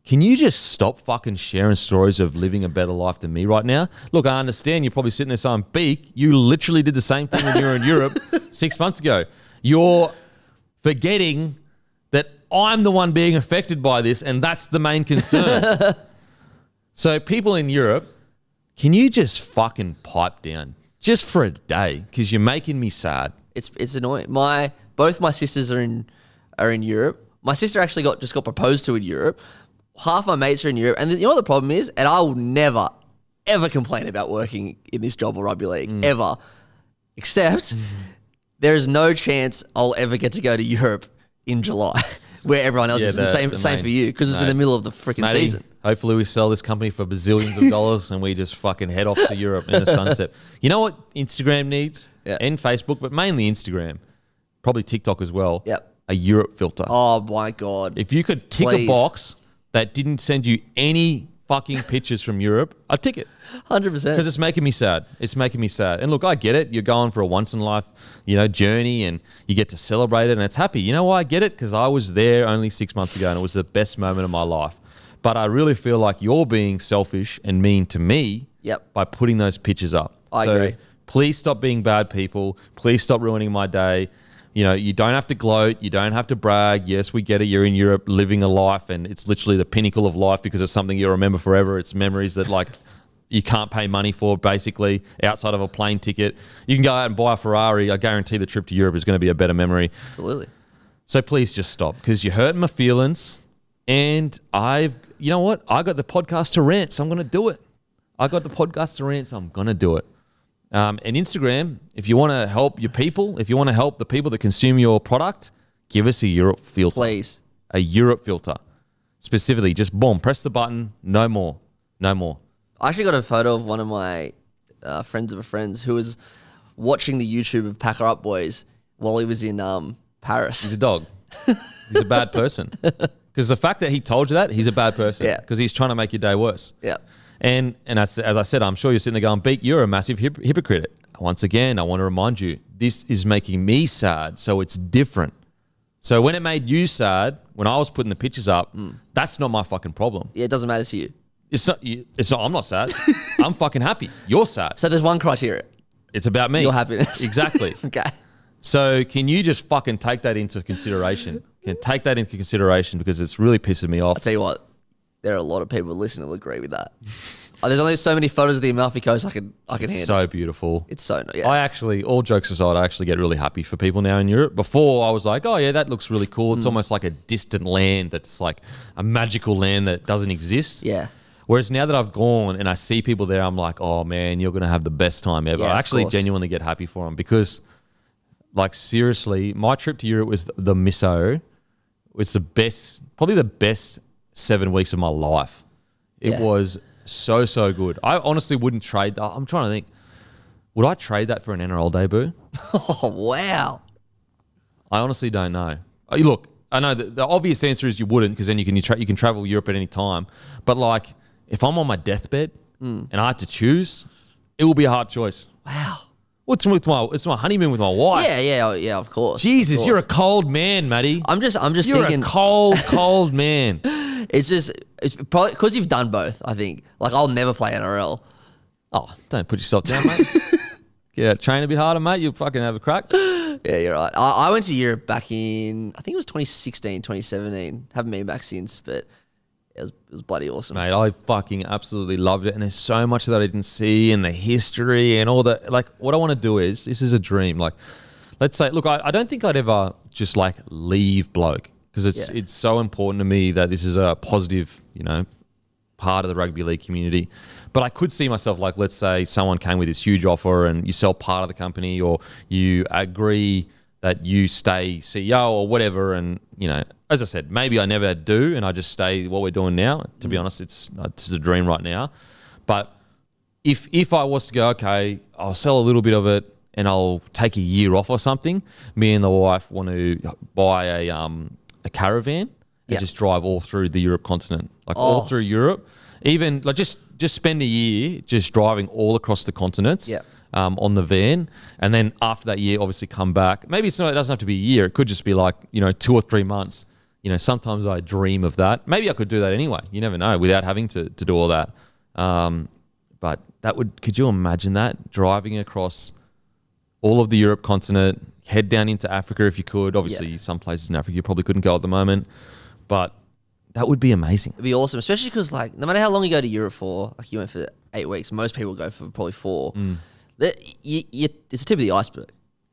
Can you just stop fucking sharing stories of living a better life than me right now? Look, I understand you're probably sitting there saying, Beak, you literally did the same thing when you were in Europe six months ago. You're forgetting that I'm the one being affected by this, and that's the main concern. so, people in Europe, can you just fucking pipe down just for a day? Because you're making me sad. It's it's annoying. My both my sisters are in are in Europe. My sister actually got just got proposed to in Europe. Half my mates are in Europe, and you know what the problem is? And I will never ever complain about working in this job or rugby league Mm. ever, except there is no chance I'll ever get to go to Europe in July, where everyone else Yeah, is. The- same the same main- for you because it's in the middle of the freaking season. Hopefully, we sell this company for bazillions of dollars and we just fucking head off to Europe in the sunset. You know what Instagram needs? Yeah. And Facebook, but mainly Instagram. Probably TikTok as well. Yep. A Europe filter. Oh my god! If you could tick Please. a box that didn't send you any fucking pictures from Europe, I'd tick it Hundred because it's making me sad. It's making me sad. And look, I get it. You're going for a once in life, you know, journey, and you get to celebrate it, and it's happy. You know why I get it? Because I was there only six months ago, and it was the best moment of my life. But I really feel like you're being selfish and mean to me. Yep. By putting those pictures up. I so agree. Please stop being bad people. Please stop ruining my day. You know, you don't have to gloat. You don't have to brag. Yes, we get it. You're in Europe living a life, and it's literally the pinnacle of life because it's something you'll remember forever. It's memories that, like, you can't pay money for, basically, outside of a plane ticket. You can go out and buy a Ferrari. I guarantee the trip to Europe is going to be a better memory. Absolutely. So please just stop because you're hurting my feelings. And I've, you know what? I got the podcast to rant, so I'm going to do it. I got the podcast to rant, so I'm going to do it. Um, and Instagram, if you want to help your people, if you want to help the people that consume your product, give us a Europe filter. Please. A Europe filter. Specifically, just boom, press the button. No more. No more. I actually got a photo of one of my uh, friends of a friend's who was watching the YouTube of Pack Her Up Boys while he was in um, Paris. He's a dog. He's a bad person. Because the fact that he told you that, he's a bad person. Yeah. Because he's trying to make your day worse. Yeah. And and as, as I said, I'm sure you're sitting there going, Beak, you're a massive hip- hypocrite. Once again, I want to remind you, this is making me sad, so it's different. So when it made you sad, when I was putting the pictures up, hmm. that's not my fucking problem. Yeah, it doesn't matter to you. It's not. you- It's not. I'm not sad. I'm fucking happy. You're sad. So there's one criteria. It's about me. Your happiness. Exactly. Okay. So can you just fucking take that into consideration? Can take that into consideration because it's really pissing me off. I'll tell you what, there are a lot of people listening will agree with that. Oh, there's only so many photos of the Amalfi Coast I can I can handle. So beautiful. it's so yeah. I actually, all jokes aside, I actually get really happy for people now in Europe. Before I was like, oh yeah, that looks really cool. It's hmm. almost like a distant land that's like a magical land that doesn't exist. yeah. Whereas now that I've gone and I see people there, I'm like, oh man, you're gonna have the best time ever. Yeah, I actually genuinely get happy for them because, like, seriously, my trip to Europe with the Misso was the best, probably the best seven weeks of my life. It Yeah. was so so good. I honestly wouldn't trade. That. I'm trying to think. Would I trade that for an NRL debut? Oh wow. I honestly don't know. Uh, Look, I know the, the obvious answer is you wouldn't because then you can you, tra- you can travel Europe at any time. But like, if I'm on my deathbed Hmm. and I had to choose, it will be a hard choice. Wow. What's with my it's my honeymoon with my wife? Yeah, yeah, oh, yeah. Of course. Jesus, of you're a cold man, Matty. I'm just, I'm just You're thinking. a cold, cold man. it's just, it's probably because you've done both. I think. Like, I'll never play NRL. Oh, don't put yourself down, mate. Yeah, train a bit harder, mate. You'll fucking have a crack. Yeah, you're right. I, I went to Europe back in, I think it was 2016, 2017. Haven't been back since, but it was, it was bloody awesome. Mate, I fucking absolutely loved it. And there's so much that I didn't see and the history and all that. Like, what I want to do is this is a dream. Like, let's say, look, I, I don't think I'd ever just like leave bloke because it's Yeah. it's so important to me that this is a positive, you know, part of the rugby league community. But I could see myself like, let's say someone came with this huge offer and you sell part of the company or you agree that you stay CEO or whatever. And, you know, as I said, maybe I never do and I just stay what we're doing now. To be honest, it's, it's a dream right now. But if if I was to go, okay, I'll sell a little bit of it and I'll take a year off or something. Me and the wife want to buy a um a caravan and Yeah. just drive all through the Europe continent, like all Oh. through Europe. Even like just just spend a year just driving all across the continents. Yeah. Um, on the van, and then after that year, obviously come back. Maybe it's not. It doesn't have to be a year. It could just be like you know two or three months. You know, sometimes I dream of that. Maybe I could do that anyway. You never know without having to to do all that. Um, but that would could you imagine that driving across all of the Europe continent, head down into Africa if you could. Obviously, Yeah. some places in Africa you probably couldn't go at the moment, but that would be amazing. It'd be awesome, especially because like no matter how long you go to Europe for, like you went for eight weeks, most people go for probably four. Mm. That you, you, it's the tip of the iceberg.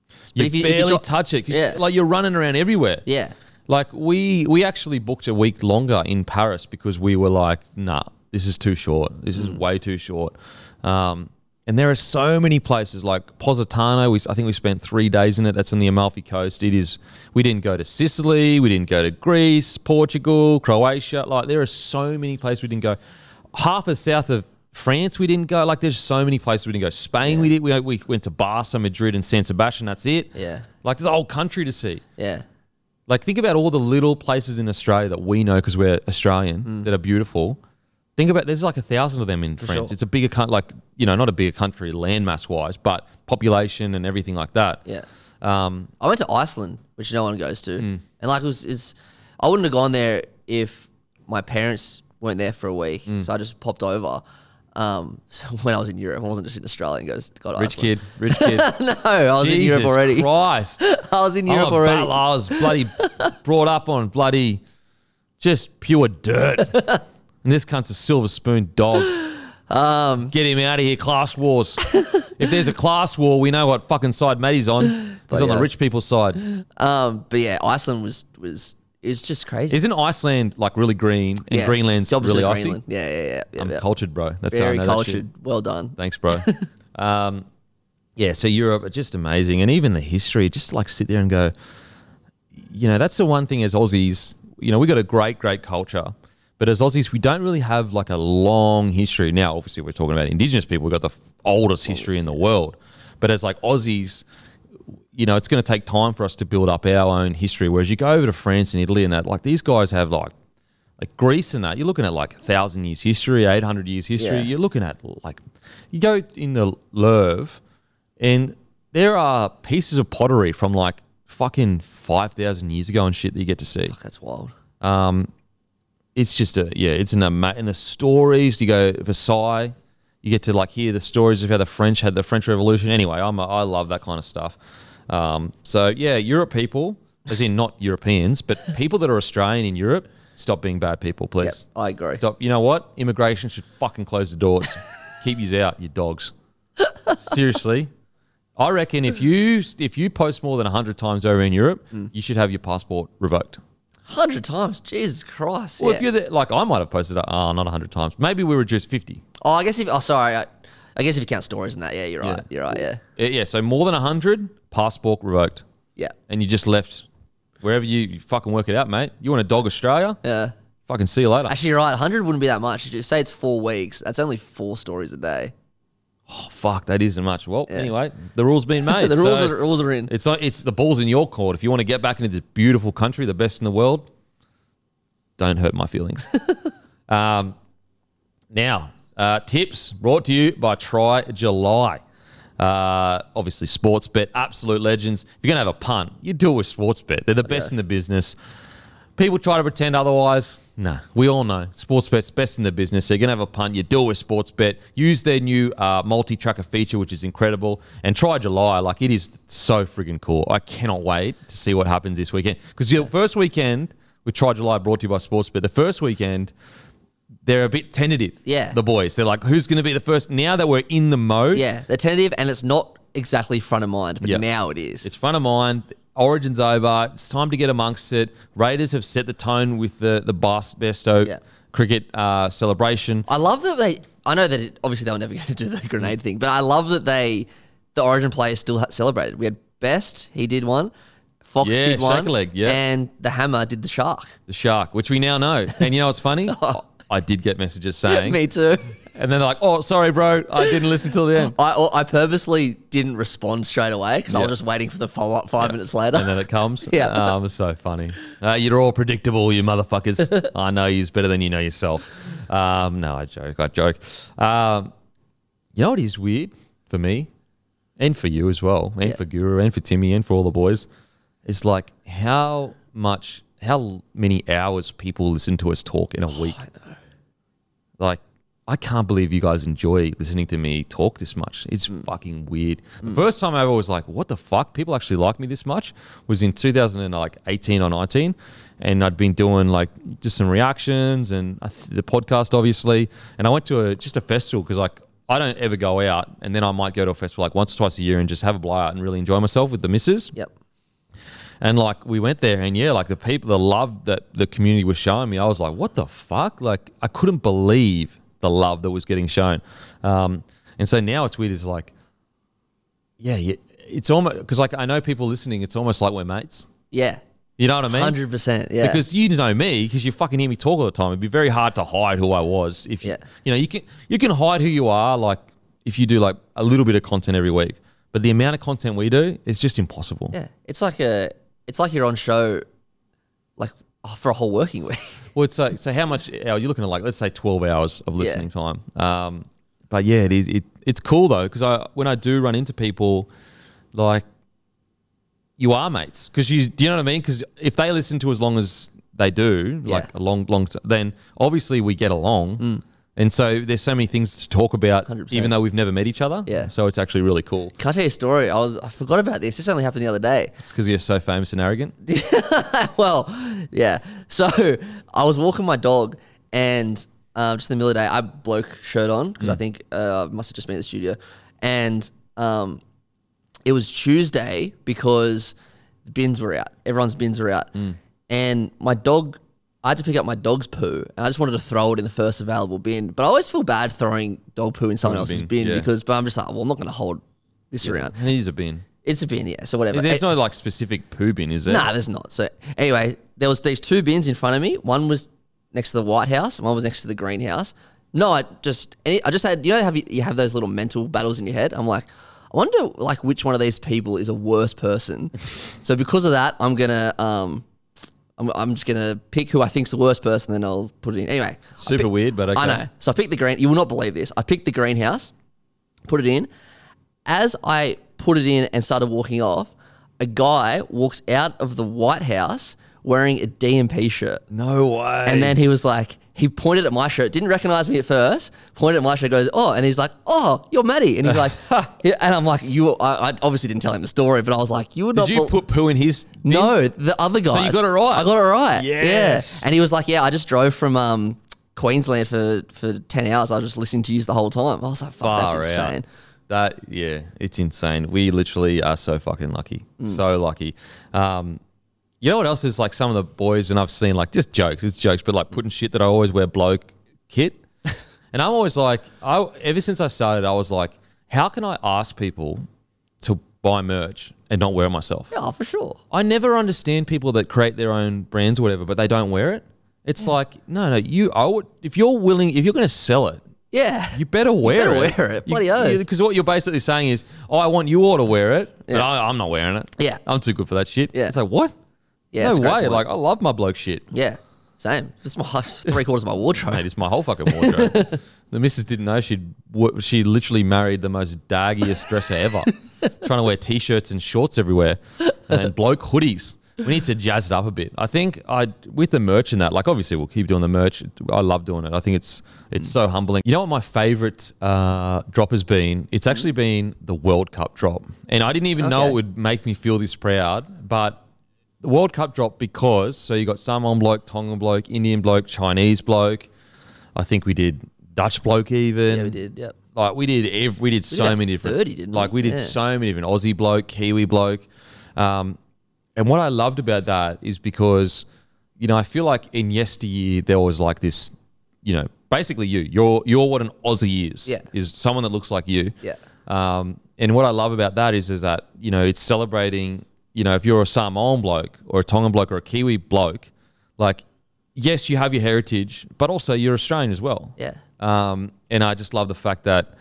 But You if you- if you barely touch it. Yeah. Like you're running around everywhere. Yeah, Like we we actually booked a week longer in Paris because we were like, nah, this is too short. This Mm. is way too short. Um, and there are so many places like Positano. We I think we spent three days in it. That's on the Amalfi Coast. It is. We didn't go to Sicily. We didn't go to Greece, Portugal, Croatia. Like there are so many places we didn't go. Half as south of France we didn't go. Like there's so many places we didn't go. Spain we did. We, we went to Barca, Madrid, and San Sebastian. That's it. Yeah. Like there's a whole country to see. yeah, Like, think about all the little places in Australia that we know because we're Australian mm. that are beautiful. Think about there's like a thousand of them in France. sure. It's a bigger country, like you know, not a bigger country landmass wise, but population and everything like that. yeah. Um, I went to Iceland, which no one goes to, Mm. and like it was, is I wouldn't have gone there if my parents weren't there for a week. Mm. So I just popped over. Um, so when I was in Europe, I wasn't just in Australia and go to, go to rich Iceland. kid, rich kid. no, I was in Jesus Europe already. Christ, I was in I'm Europe a already. I was bloody brought up on bloody just pure dirt. And this cunt's a silver spoon dog. Um, Get him out of here, class wars. if there's a class war, we know what fucking side Matty's on. He's on the rich people's side. um, but yeah, Iceland was was is just crazy. Isn't Iceland like really green and yeah. Greenland's really icy? Greenland. Yeah, yeah, yeah. yeah, I'm yeah. cultured, bro. That's how I Very know that shit. cultured. Well done. Thanks, bro. um, yeah, so Europe, just amazing, and even the history. Just like sit there and go, you know, that's the one thing as Aussies. You know, we got a great, great culture, but as Aussies, we don't really have like a long history. Now, obviously, we're talking about Indigenous people. We've got the f- oldest history in the world, but as like Aussies, you know, it's going to take time for us to build up our own history. Whereas you go over to France and Italy and that, like these guys have like, like Greece and that, you're looking at like a thousand years history, 800 years history. Yeah. You're looking at like, you go in the Louvre and there are pieces of pottery from like fucking 5,000 years ago and shit that you get to see. That's wild. Um, it's just a yeah, it's an ama- and the stories. You go Versailles, you get to like hear the stories of how the French had the French Revolution. Anyway, I'm a, I love that kind of stuff. Um, so yeah, Europe people, as in not Europeans, but people that are Australian in Europe, stop being bad people, please. Yep, I agree. Stop. You know what? Immigration should fucking close the doors. Keep yous out, you dogs. Seriously. I reckon if you if you post more than hundred times over in Europe, Mm. you should have your passport revoked. Hundred times, Jesus Christ! Well, yeah. if you're the, like, I might have posted it. Oh, not hundred times. Maybe we reduced fifty. oh, I guess if oh, sorry, I, I guess if you count stories and that, yeah, you're right. Yeah. You're right. Yeah, Yeah, so more than hundred, passport revoked, yeah, and you just left wherever you, you fucking work it out, mate. You want to dog Australia? yeah. fucking see you later. Actually, you're right. 100 wouldn't be that much. Just say it's four weeks. That's only four stories a day. Oh, fuck, that isn't much. Well, anyway, the rules been made. the rules so are rules are in. It's not. It's the ball's in your court. If you want to get back into this beautiful country, the best in the world, don't hurt my feelings. um, now, uh, tips brought to you by Try July. Uh, obviously, Sportsbet, absolute legends. If you're gonna have a punt, you do it with Sportsbet. They're the best in the business. People try to pretend otherwise. No, we all know Sportsbet's best in the business. So you're gonna have a punt, you deal it with Sportsbet. Use their new uh, multi-tracker feature, which is incredible, and try July. Like it is so friggin' cool. I cannot wait to see what happens this weekend. Because the first weekend with Try July, brought to you by Sportsbet. The first weekend, they're a bit tentative. Yeah. the boys. They're like, who's gonna be the first? Now that we're in the mode, Yeah, they're tentative and it's not exactly front of mind, but Yep. now it is. It's front of mind. Origin's over. It's time to get amongst it. Raiders have set the tone with the the Besto Yeah. cricket uh, celebration. I love that they. I know that it, obviously they were never going to do the grenade thing, but I love that they, the Origin players still celebrated. We had Best, he did one. Fox Yeah, did one, leg, yeah. and the Hammer did the shark. The shark, which we now know. And you know what's funny? I did get messages saying, Me too. And then they're like, "Oh, sorry, bro, I didn't listen till the end." I I purposely didn't respond straight away because I was just waiting for the follow up five minutes later. And then it comes. Yeah. um, it's so funny. Uh, you're all predictable, you motherfuckers. I know you's better than you know yourself. Um, no, I joke. I joke. Um, you know what is weird for me, and for you as well, and Yeah. for Guru, and for Timmy, and for all the boys, is like how much, how many hours people listen to us talk in a week. Like, I can't believe you guys enjoy listening to me talk this much. It's mm. fucking weird. The mm. first time I ever was like, what the fuck? People actually like me this much was in 2018 or 19. And I'd been doing like just some reactions and uh, th- the podcast, obviously. And I went to a, just a festival because like I don't ever go out. And then I might go to a festival like once or twice a year and just have a blowout and really enjoy myself with the missus. yep. And like we went there, and yeah, like the people, the love that the community was showing me, I was like, what the fuck? Like I couldn't believe the love that was getting shown. Um, and so now it's weird. Is like, yeah, it's almost because like I know people listening. It's almost like we're mates. Yeah. You know what I mean? Hundred percent. Yeah. Because you know me, because you fucking hear me talk all the time. It'd be very hard to hide who I was. If you, Yeah. you know, you can you can hide who you are, like if you do like a little bit of content every week. But the amount of content we do is just impossible. yeah, it's like a, it's like you're on show, oh, for a whole working week. Well, so so how much uh, you're looking at? Like, let's say 12 hours of listening time. Um, but yeah, it is. It, it's cool though because I when I do run into people, like you are mates because you do you know what I mean? Because if they listen to as long as they do, like Yeah. a long, long, t- then obviously we get along. And so there's so many things to talk about, 100%. even though we've never met each other. Yeah. So it's actually really cool. Can I tell you a story? I was I forgot about this. This only happened the other day. It's because you're so famous and arrogant. well, yeah. So I was walking my dog, and um, just in the middle of the day, I bloke shirt on because I think uh, I must have just been in the studio, and um, it was Tuesday because the bins were out. Everyone's bins were out, and my dog. I had to pick up my dog's poo, and I just wanted to throw it in the first available bin. But I always feel bad throwing dog poo in someone else's bin, bin yeah. because, but I'm just like, well, I'm not going to hold this around. And he's a bin. It's a bin, yeah. So whatever. There's Eh, no like specific poo bin, is there? Nah, there's not. So anyway, there was these two bins in front of me. One was next to the White House, and one was next to the greenhouse. No, I just any, I just had you know have you, you have those little mental battles in your head. I'm like, I wonder like which one of these people is a worse person. so because of that, I'm gonna um, I'm, I'm just gonna pick who I think's the worst person, then I'll put it in. Anyway, Super pick- weird, but okay. I know. So I picked the green. You will not believe this. I picked the greenhouse, put it in. As I put it in and started walking off, a guy walks out of the White House wearing a DMP shirt. No way. And then he was like, he pointed at my shirt, didn't recognize me at first, pointed at my shirt, goes, oh, and he's like, oh, you're Matty. And he's like, and I'm like, you, I, I obviously didn't tell him the story, but I was like, you would not Did you bel- put poo in his? no, the other guy. So you got it right. I got it right. Yes. Yeah. And he was like, "Yeah, I just drove from um, Queensland for for ten hours. I was just listening to you the whole time." I was like, "Fuck, that's insane." out. That yeah, it's insane. We literally are so fucking lucky, Mm. so lucky. Um, you know what else is like some of the boys and I've seen like just jokes. It's jokes, but like putting shit that I always wear bloke kit, and I'm always like, I ever since I started, I was like, how can I ask people to buy merch and not wear it myself? Yeah, for sure. I never understand people that create their own brands or whatever, but they don't wear it. It's like no, no. You owe it if you're willing. If you're going to sell it, Yeah. you better wear better it. wear it. Bloody oath. Because what you're basically saying is, oh, I want you all to wear it, but Yeah. I, I'm not wearing it. Yeah. I'm too good for that shit. Yeah. It's like what? Yeah, it's a no great way. point. Like I love my bloke shit. yeah. Same. It's my three quarters of my wardrobe. Mate, it's my whole fucking wardrobe. the missus didn't know she'd wo- she literally married the most daggiest dresser ever, trying to wear t-shirts and shorts everywhere, and bloke hoodies. We need to jazz it up a bit. I think I with the merch and that. Like obviously we'll keep doing the merch. I love doing it. I think it's it's so humbling. You know what my favorite uh, drop has been? It's actually been the World Cup drop, and I didn't even know Okay. it would make me feel this proud, but the World Cup dropped because so you got Samoan bloke, Tongan bloke, Indian bloke, Chinese bloke. I think we did Dutch bloke even. Yeah, we did. Yep. Like we did ev- we did so about many different 30, didn't like we? we did Yeah. so many different Aussie bloke, Kiwi bloke. Um, and what I loved about that is because, you know, I feel like in yesteryear there was like this, you know, basically you. You're you're what an Aussie is. Yeah. Is someone that looks like you. Yeah. Um, and what I love about that is, is that you know it's celebrating. You know, if you're a Samoan bloke or a Tongan bloke or a Kiwi bloke, like yes, you have your heritage, but also you're Australian as well. Yeah. Um, and I just love the fact that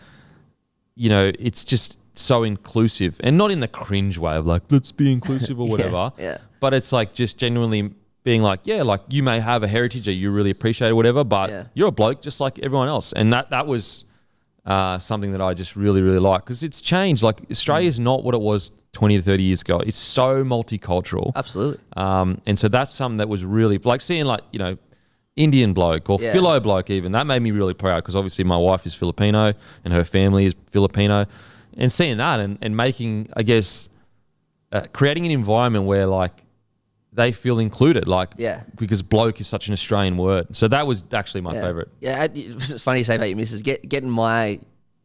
you know it's just so inclusive, and not in the cringe way of like let's be inclusive or whatever. yeah. But it's like just genuinely being like, yeah, like you may have a heritage that you really appreciate or whatever, but Yeah. you're a bloke just like everyone else, and that that was uh, something that I just really really like because it's changed. Like Australia is not what it was twenty to thirty years ago. It's so multicultural, Absolutely. um, and so that's something that was really like seeing like you know. Indian bloke or Yeah. Philo bloke, even that made me really proud because obviously my wife is Filipino and her family is Filipino, and seeing that and, and making, I guess, uh, creating an environment where like they feel included, like Yeah. because bloke is such an Australian word. So that was actually my Yeah. favorite. Yeah, it- it's funny you say about your missus. Get, getting my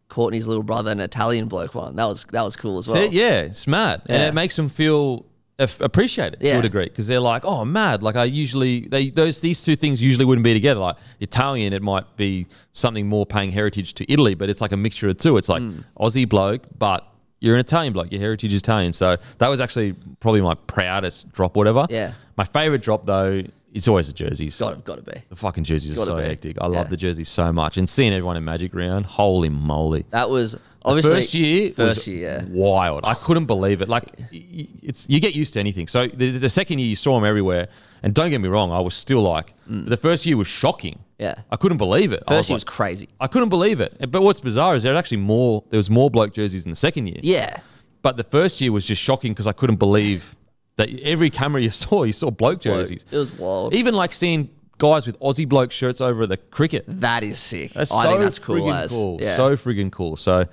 Courtney's little brother an Italian bloke one. That was that was cool as well. See, yeah, it's mad, and it makes them feel appreciated to Yeah. a degree because they're like, oh, mad. Like I usually they those these two things usually wouldn't be together. Like Italian, it might be something more paying heritage to Italy, but it's like a mixture of two. It's like Mm. Aussie bloke, but you're an Italian bloke. Your heritage is Italian. So that was actually probably my proudest drop, whatever. Yeah. My favorite drop though, it's always the jerseys. Got got to be. The fucking jerseys are Gotta so be. hectic. I love Yeah. the jerseys so much, and seeing everyone in Magic Round, holy moly! That was obviously First year, First was year, yeah. wild. I couldn't believe it. Like y- y- it's you get used to anything. So the, the second year you saw them everywhere, and don't get me wrong, I was still like the first year was shocking. Mm. Yeah. I couldn't believe it. I First year like- was crazy. I couldn't believe it. But what's bizarre is there actually more. There was more bloke jerseys in the second year. Yeah, But the first year was just shocking because I couldn't believe that every camera you saw, you saw bloke jerseys. it was wild. Even like seeing guys with Aussie bloke shirts over at the cricket. That is sick. That's I so think that's cool. As cool. yeah, So friggin' cool. So,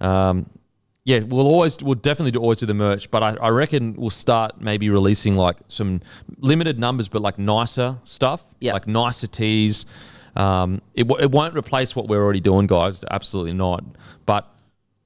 um, yeah, we'll always, we'll definitely do, always do the merch, but I, I reckon we'll start maybe releasing like some limited numbers, but like nicer stuff, Yeah. like nicer tees. Um, it, w- it won't replace what we're already doing, guys. Absolutely not. But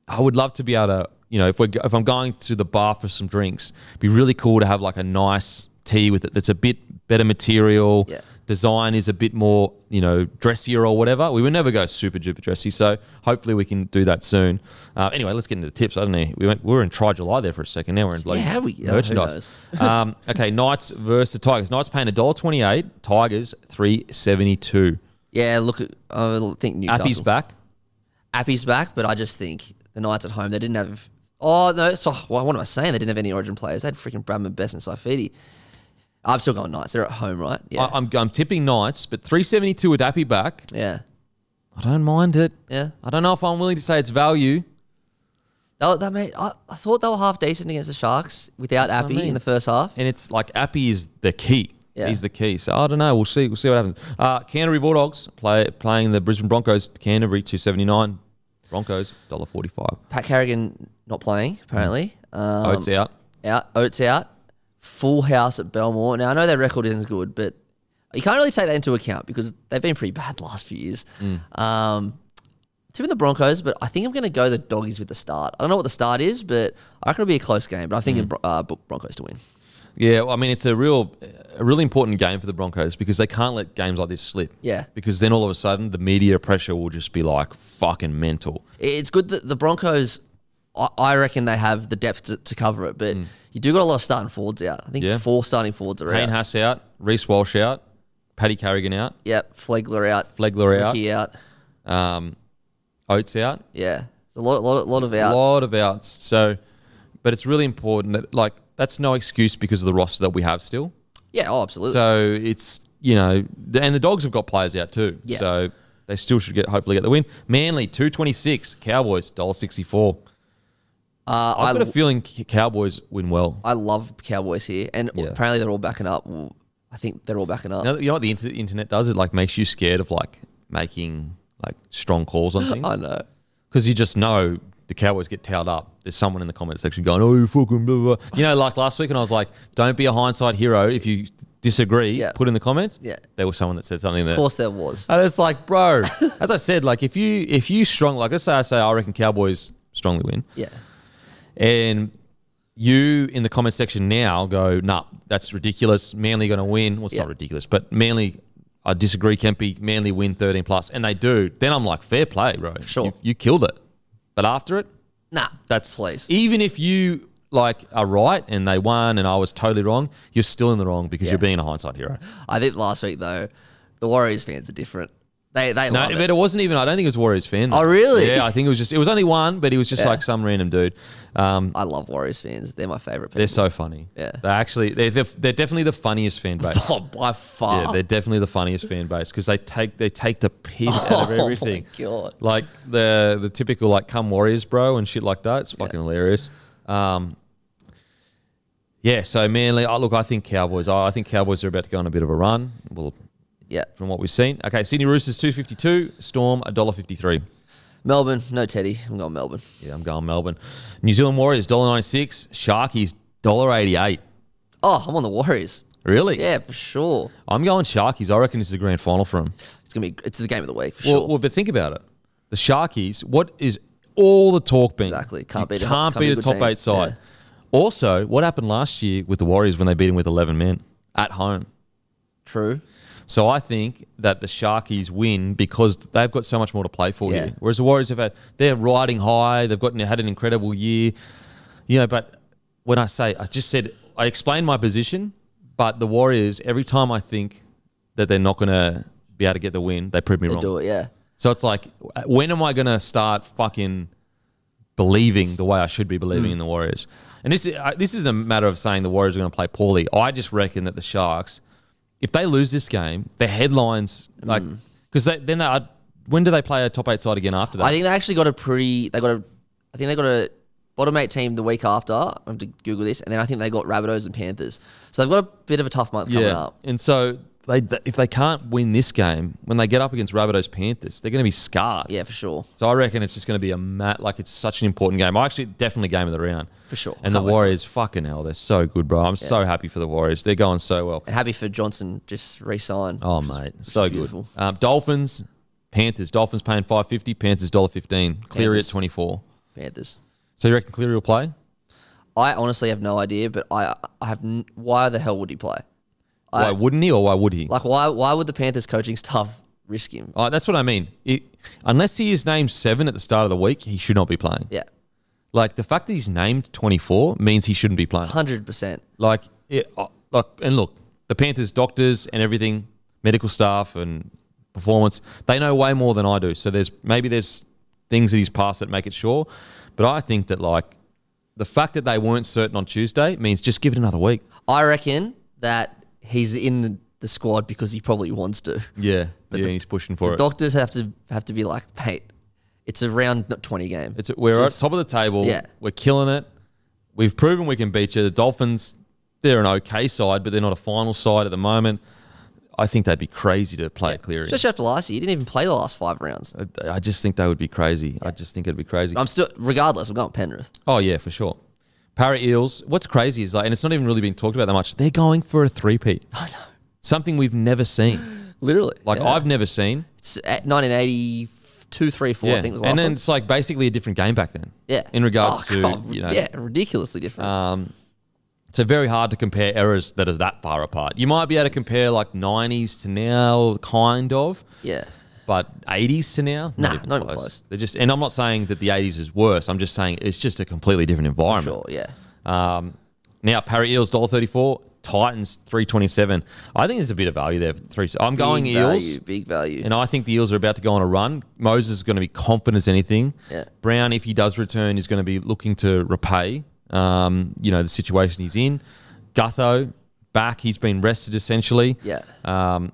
I would love to be able to, you know, if we're, if I'm going to the bar for some drinks, it'd be really cool to have like a nice tee with it that's a bit better material. Yeah. Design is a bit more, you know, dressier or whatever. We would never go super duper dressy, so hopefully we can do that soon. Uh, anyway, let's get into the tips. I don't know. We went, we were in Try July there for a second. Now we're in bloody Yeah, we- merchandise. um, okay, Knights versus the Tigers. Knights paying $1.28. Tigers three seventy two. yeah. Look, I think Newcastle. Api's back. Api's back, but I just think the Knights at home they didn't have. Oh no! So what what am I saying? They didn't have any Origin players. They had freaking Bradman, Best, and Saifiti. I'm still going Knights. They're at home, right? Yeah, I, I'm, I'm tipping Knights, but three seventy two with Api back. yeah, I don't mind it. yeah. I don't know if I'm willing to say it's value. That, that made, I, I thought they were half decent against the Sharks without That's what I Api mean. in the first half. and it's like Api is the key. Yeah. He's the key. So I don't know. We'll see. We'll see what happens. Uh, Canterbury Bulldogs play playing the Brisbane Broncos. Canterbury two seventy nine. Broncos dollar forty five. Pat Carrigan not playing apparently. Um, Oates out. out. Oates out. Full house at Belmore. Now I know their record isn't good, but you can't really take that into account because they've been pretty bad the last few years. Mm. Um, tipping the Broncos, but I think I'm going to go the doggies with the start. I don't know what the start is, but I reckon it'll be a close game. But I think Mm. uh, Broncos to win. Yeah, well, I mean it's a real, a really important game for the Broncos because they can't let games like this slip. Yeah. Because then all of a sudden the media pressure will just be like fucking mental. It's good that the Broncos. I- I reckon they have the depth to, to cover it, but you do got a lot of starting forwards out. I think Mm. Yeah. four starting forwards are Payne out. Haas out. Reece Walsh out. Paddy Carrigan out, Yep. Flegler out. Flegler out, Riki out. um, Oates out. Yeah. It's a lot, lot, lot of outs. A lot of outs. So, but it's really important that like that's no excuse because of the roster that we have still. Yeah. Oh, absolutely. So it's you know, and the dogs have got players out too. Yeah. So they still should get hopefully get the win. Manly two twenty six, Cowboys dollar sixty four. uh, I've I, got a feeling Cowboys win well. I love Cowboys here, and Yeah. apparently they're all backing up. I think they're all backing up. You know, you know what the inter- internet does? It like makes you scared of like making like strong calls on things. I know. because you just know the Cowboys get towed up. There's someone in the comment section going, "Oh, you fucking blah, blah." blah." You know, like last week, and I was like, "Don't be a hindsight hero. If you disagree, Yeah. put in the comments." Yeah. there was someone that said something that. Of course there was. And it's like, bro, as I said, like if you if you strong, like let's say I say I reckon Cowboys strongly win, Yeah. and you in the comment section now go, nah, that's ridiculous. Manly going to win. Well, it's Yeah. not ridiculous, but Manly, I disagree, Kempy. Manly win 13 plus, and they do. Then I'm like, fair play, bro. Sure. You, you killed it. But after it, Nah. that's Please. even if you like are right and they won and I was totally wrong, you're still in the wrong because Yeah. you're being a hindsight hero. I think last week though, the Warriors fans are different. They they No, love but it. it wasn't even. I don't think it was Warriors fan. Oh, really? Yeah, I think it was just. It was only one, but he was just Yeah. like some random dude. Um, I love Warriors fans. They're my favorite people. they're so funny. Yeah. they're actually they're they're, they're definitely the funniest fan base. oh, by far. Yeah, they're definitely the funniest fan base because they take they take the piss out of Oh everything. my God. Like the the typical like come Warriors bro and shit like that. It's fucking hilarious. Um, yeah, so Manly. Oh, look, I think Cowboys. I I think Cowboys are about to go on a bit of a run. Well, yeah. from what we've seen. Okay, Sydney Roosters two fifty two, Storm a dollar fifty three. Melbourne, no Teddy. I'm going Melbourne. Yeah, I'm going Melbourne. New Zealand Warriors dollar ninety six, Sharkies dollar eighty eight. Oh, I'm on the Warriors. Really? Yeah, for sure. I'm going Sharkies. I reckon this is a grand final for them. It's gonna be. It's the game of the week for Well, sure. well, but think about it. The Sharkies, what is all the talk being? Exactly. Can't you beat can't can't beat a a top team. eight side. Yeah. Also, what happened last year with the Warriors when they beat them with 11 men at home? True. So I think that the Sharkies win because they've got so much more to play for Yeah. here. Whereas the Warriors have had they're riding high. They've got had an incredible year. You know, but when I say I just said I explained my position, but the Warriors every time I think that they're not going to be able to get the win, they prove me They wrong. do it. Yeah. So it's like, when am I going to start fucking believing the way I should be believing in the Warriors? And this is uh, this isn't a matter of saying the Warriors are going to play poorly. I just reckon that the Sharks, if they lose this game, the headlines like mm. because they, then they are, when do they play a top eight side again after that? I think they actually got a pretty. They got a. I think they got a bottom eight team the week after. I have to Google this, and then I think they got Rabbitohs and Panthers. So they've got a bit of a tough month coming yeah, up. and so they if they can't win this game, when they get up against Rabbitohs Panthers, they're going to be scarred. Yeah, for sure. So I reckon it's just going to be a mat like it's such an important game. I actually definitely game of the round For sure. And the Can't Warriors, fucking hell, they're so good, bro. I'm so happy for the Warriors. They're going so well. And happy for Johnson just re-sign. Oh mate, so good. Um, Dolphins, Panthers. Dolphins paying five fifty. Panthers dollar fifteen. Cleary at twenty four. Panthers. So you reckon Cleary will play? I honestly have no idea, but I I have n- why the hell would he play? Why I, wouldn't he, or why would he? like why why would the Panthers coaching staff risk him? Oh, that's what I mean. It, unless he is named seven at the start of the week, he should not be playing. Yeah, Like the fact that he's named twenty four means he shouldn't be playing. hundred percent. Like, it, uh, like, and look, the Panthers, doctors, and everything, medical staff and performance, they know way more than I do. So there's maybe there's things that he's passed that make it sure, but I think that like the fact that they weren't certain on Tuesday means just give it another week. I reckon that he's in the, the squad because he probably wants to. Yeah, yeah, he's pushing for The it. doctors have to have to be like, mate, it's a round not twenty game. It's we're Just- at top of the table. Yeah. We're killing it. We've proven we can beat you. The Dolphins, they're an okay side, but they're not a final side at the moment. I think they'd be crazy to play at Cleary. Especially after last year, he didn't even play the last five rounds. I- I just think they would be crazy. I just think it'd be crazy. I'm still, regardless, I'm going Penrith. Oh yeah, for sure. Parra Eels. What's crazy is like, and it's not even really been talked about that much. They're going for a three-peat. I know, Something we've never seen. literally. Like yeah. I've never seen. it's at 1982, three, four. I think was the and then one. it's like basically a different game back then. Yeah, In regards Oh, to God, you know, yeah, ridiculously different. Um, so very hard to compare errors that are that far apart. You might be able to compare like 90s to now, kind of, yeah, but 80s to now, Nah, not even close. They're just, and I'm not saying that the 80s is worse. I'm just saying it's just a completely different environment. sure, yeah. Um, now, Parra Eels, dollar 34, Titans three twenty seven. I think there's a bit of value there. For three. I'm going big Eels, big value. and I think the Eels are about to go on a run. Moses is going to be confident as anything. Yeah. Brown, if he does return, is going to be looking to repay. Um, you know the situation he's in. Gutho back. He's been rested essentially. yeah, Um,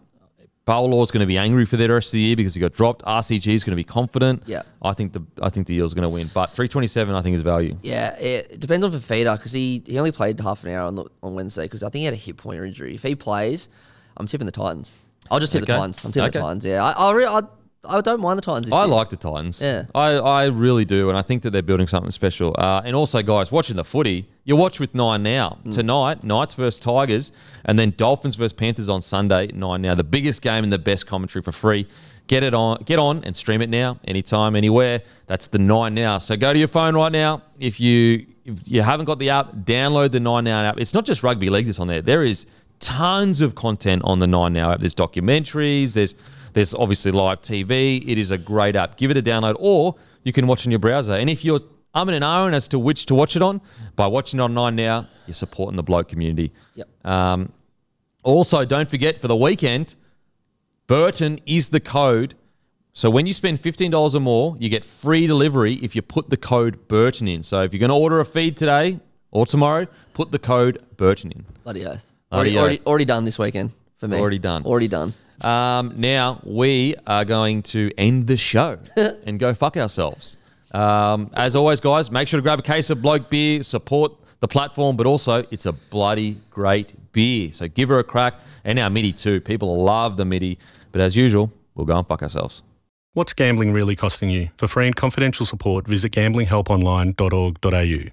Bowlaw's going to be angry for the rest of the year because he got dropped. RCG is going to be confident. Yeah. I think the I think the Eels are going to win, but 327 I think is value. yeah. It depends on Fifita because he, he only played half an hour on the, on Wednesday because I think he had a hip pointer injury. If he plays, I'm tipping the Titans. I'll just tip the Titans. I'm tipping the Titans. Yeah, I I, re- I I don't mind the Titans. This I year. like the Titans. Yeah. I, I really do, and I think that they're building something special. Uh, and also, guys, watching the footy, you watch with nine now. Mm. Tonight, Knights versus Tigers, and then Dolphins versus Panthers on Sunday, nine now. The biggest game and the best commentary for free. Get it on, get on, and stream it now, anytime, anywhere. That's the nine now. So go to your phone right now. If you if you haven't got the app, download the nine now app. It's not just rugby league that's on there. There is tons of content on the nine now app. There's documentaries. There's there's obviously live TV. It is a great app. Give it a download, or you can watch in your browser. And if you're umming and ahhing as to which to watch it on, by watching it on Nine Now, you're supporting the bloke community. Yep. Um, also, don't forget for the weekend, Burton is the code. So when you spend fifteen dollars or more, you get free delivery if you put the code Burton in. So if you're going to order a feed today or tomorrow, put the code Burton in. Bloody oath. Bloody Already, already, oath. already done this weekend for me. Already done. Already done. Um, now we are going to end the show and go fuck ourselves. Um, as always, guys, make sure to grab a case of bloke beer, support the platform, but also it's a bloody great beer. So give her a crack. And our MIDI too. People love the MIDI. But as usual, we'll go and fuck ourselves. What's gambling really costing you? For free and confidential support, visit gamblinghelponline.org.au.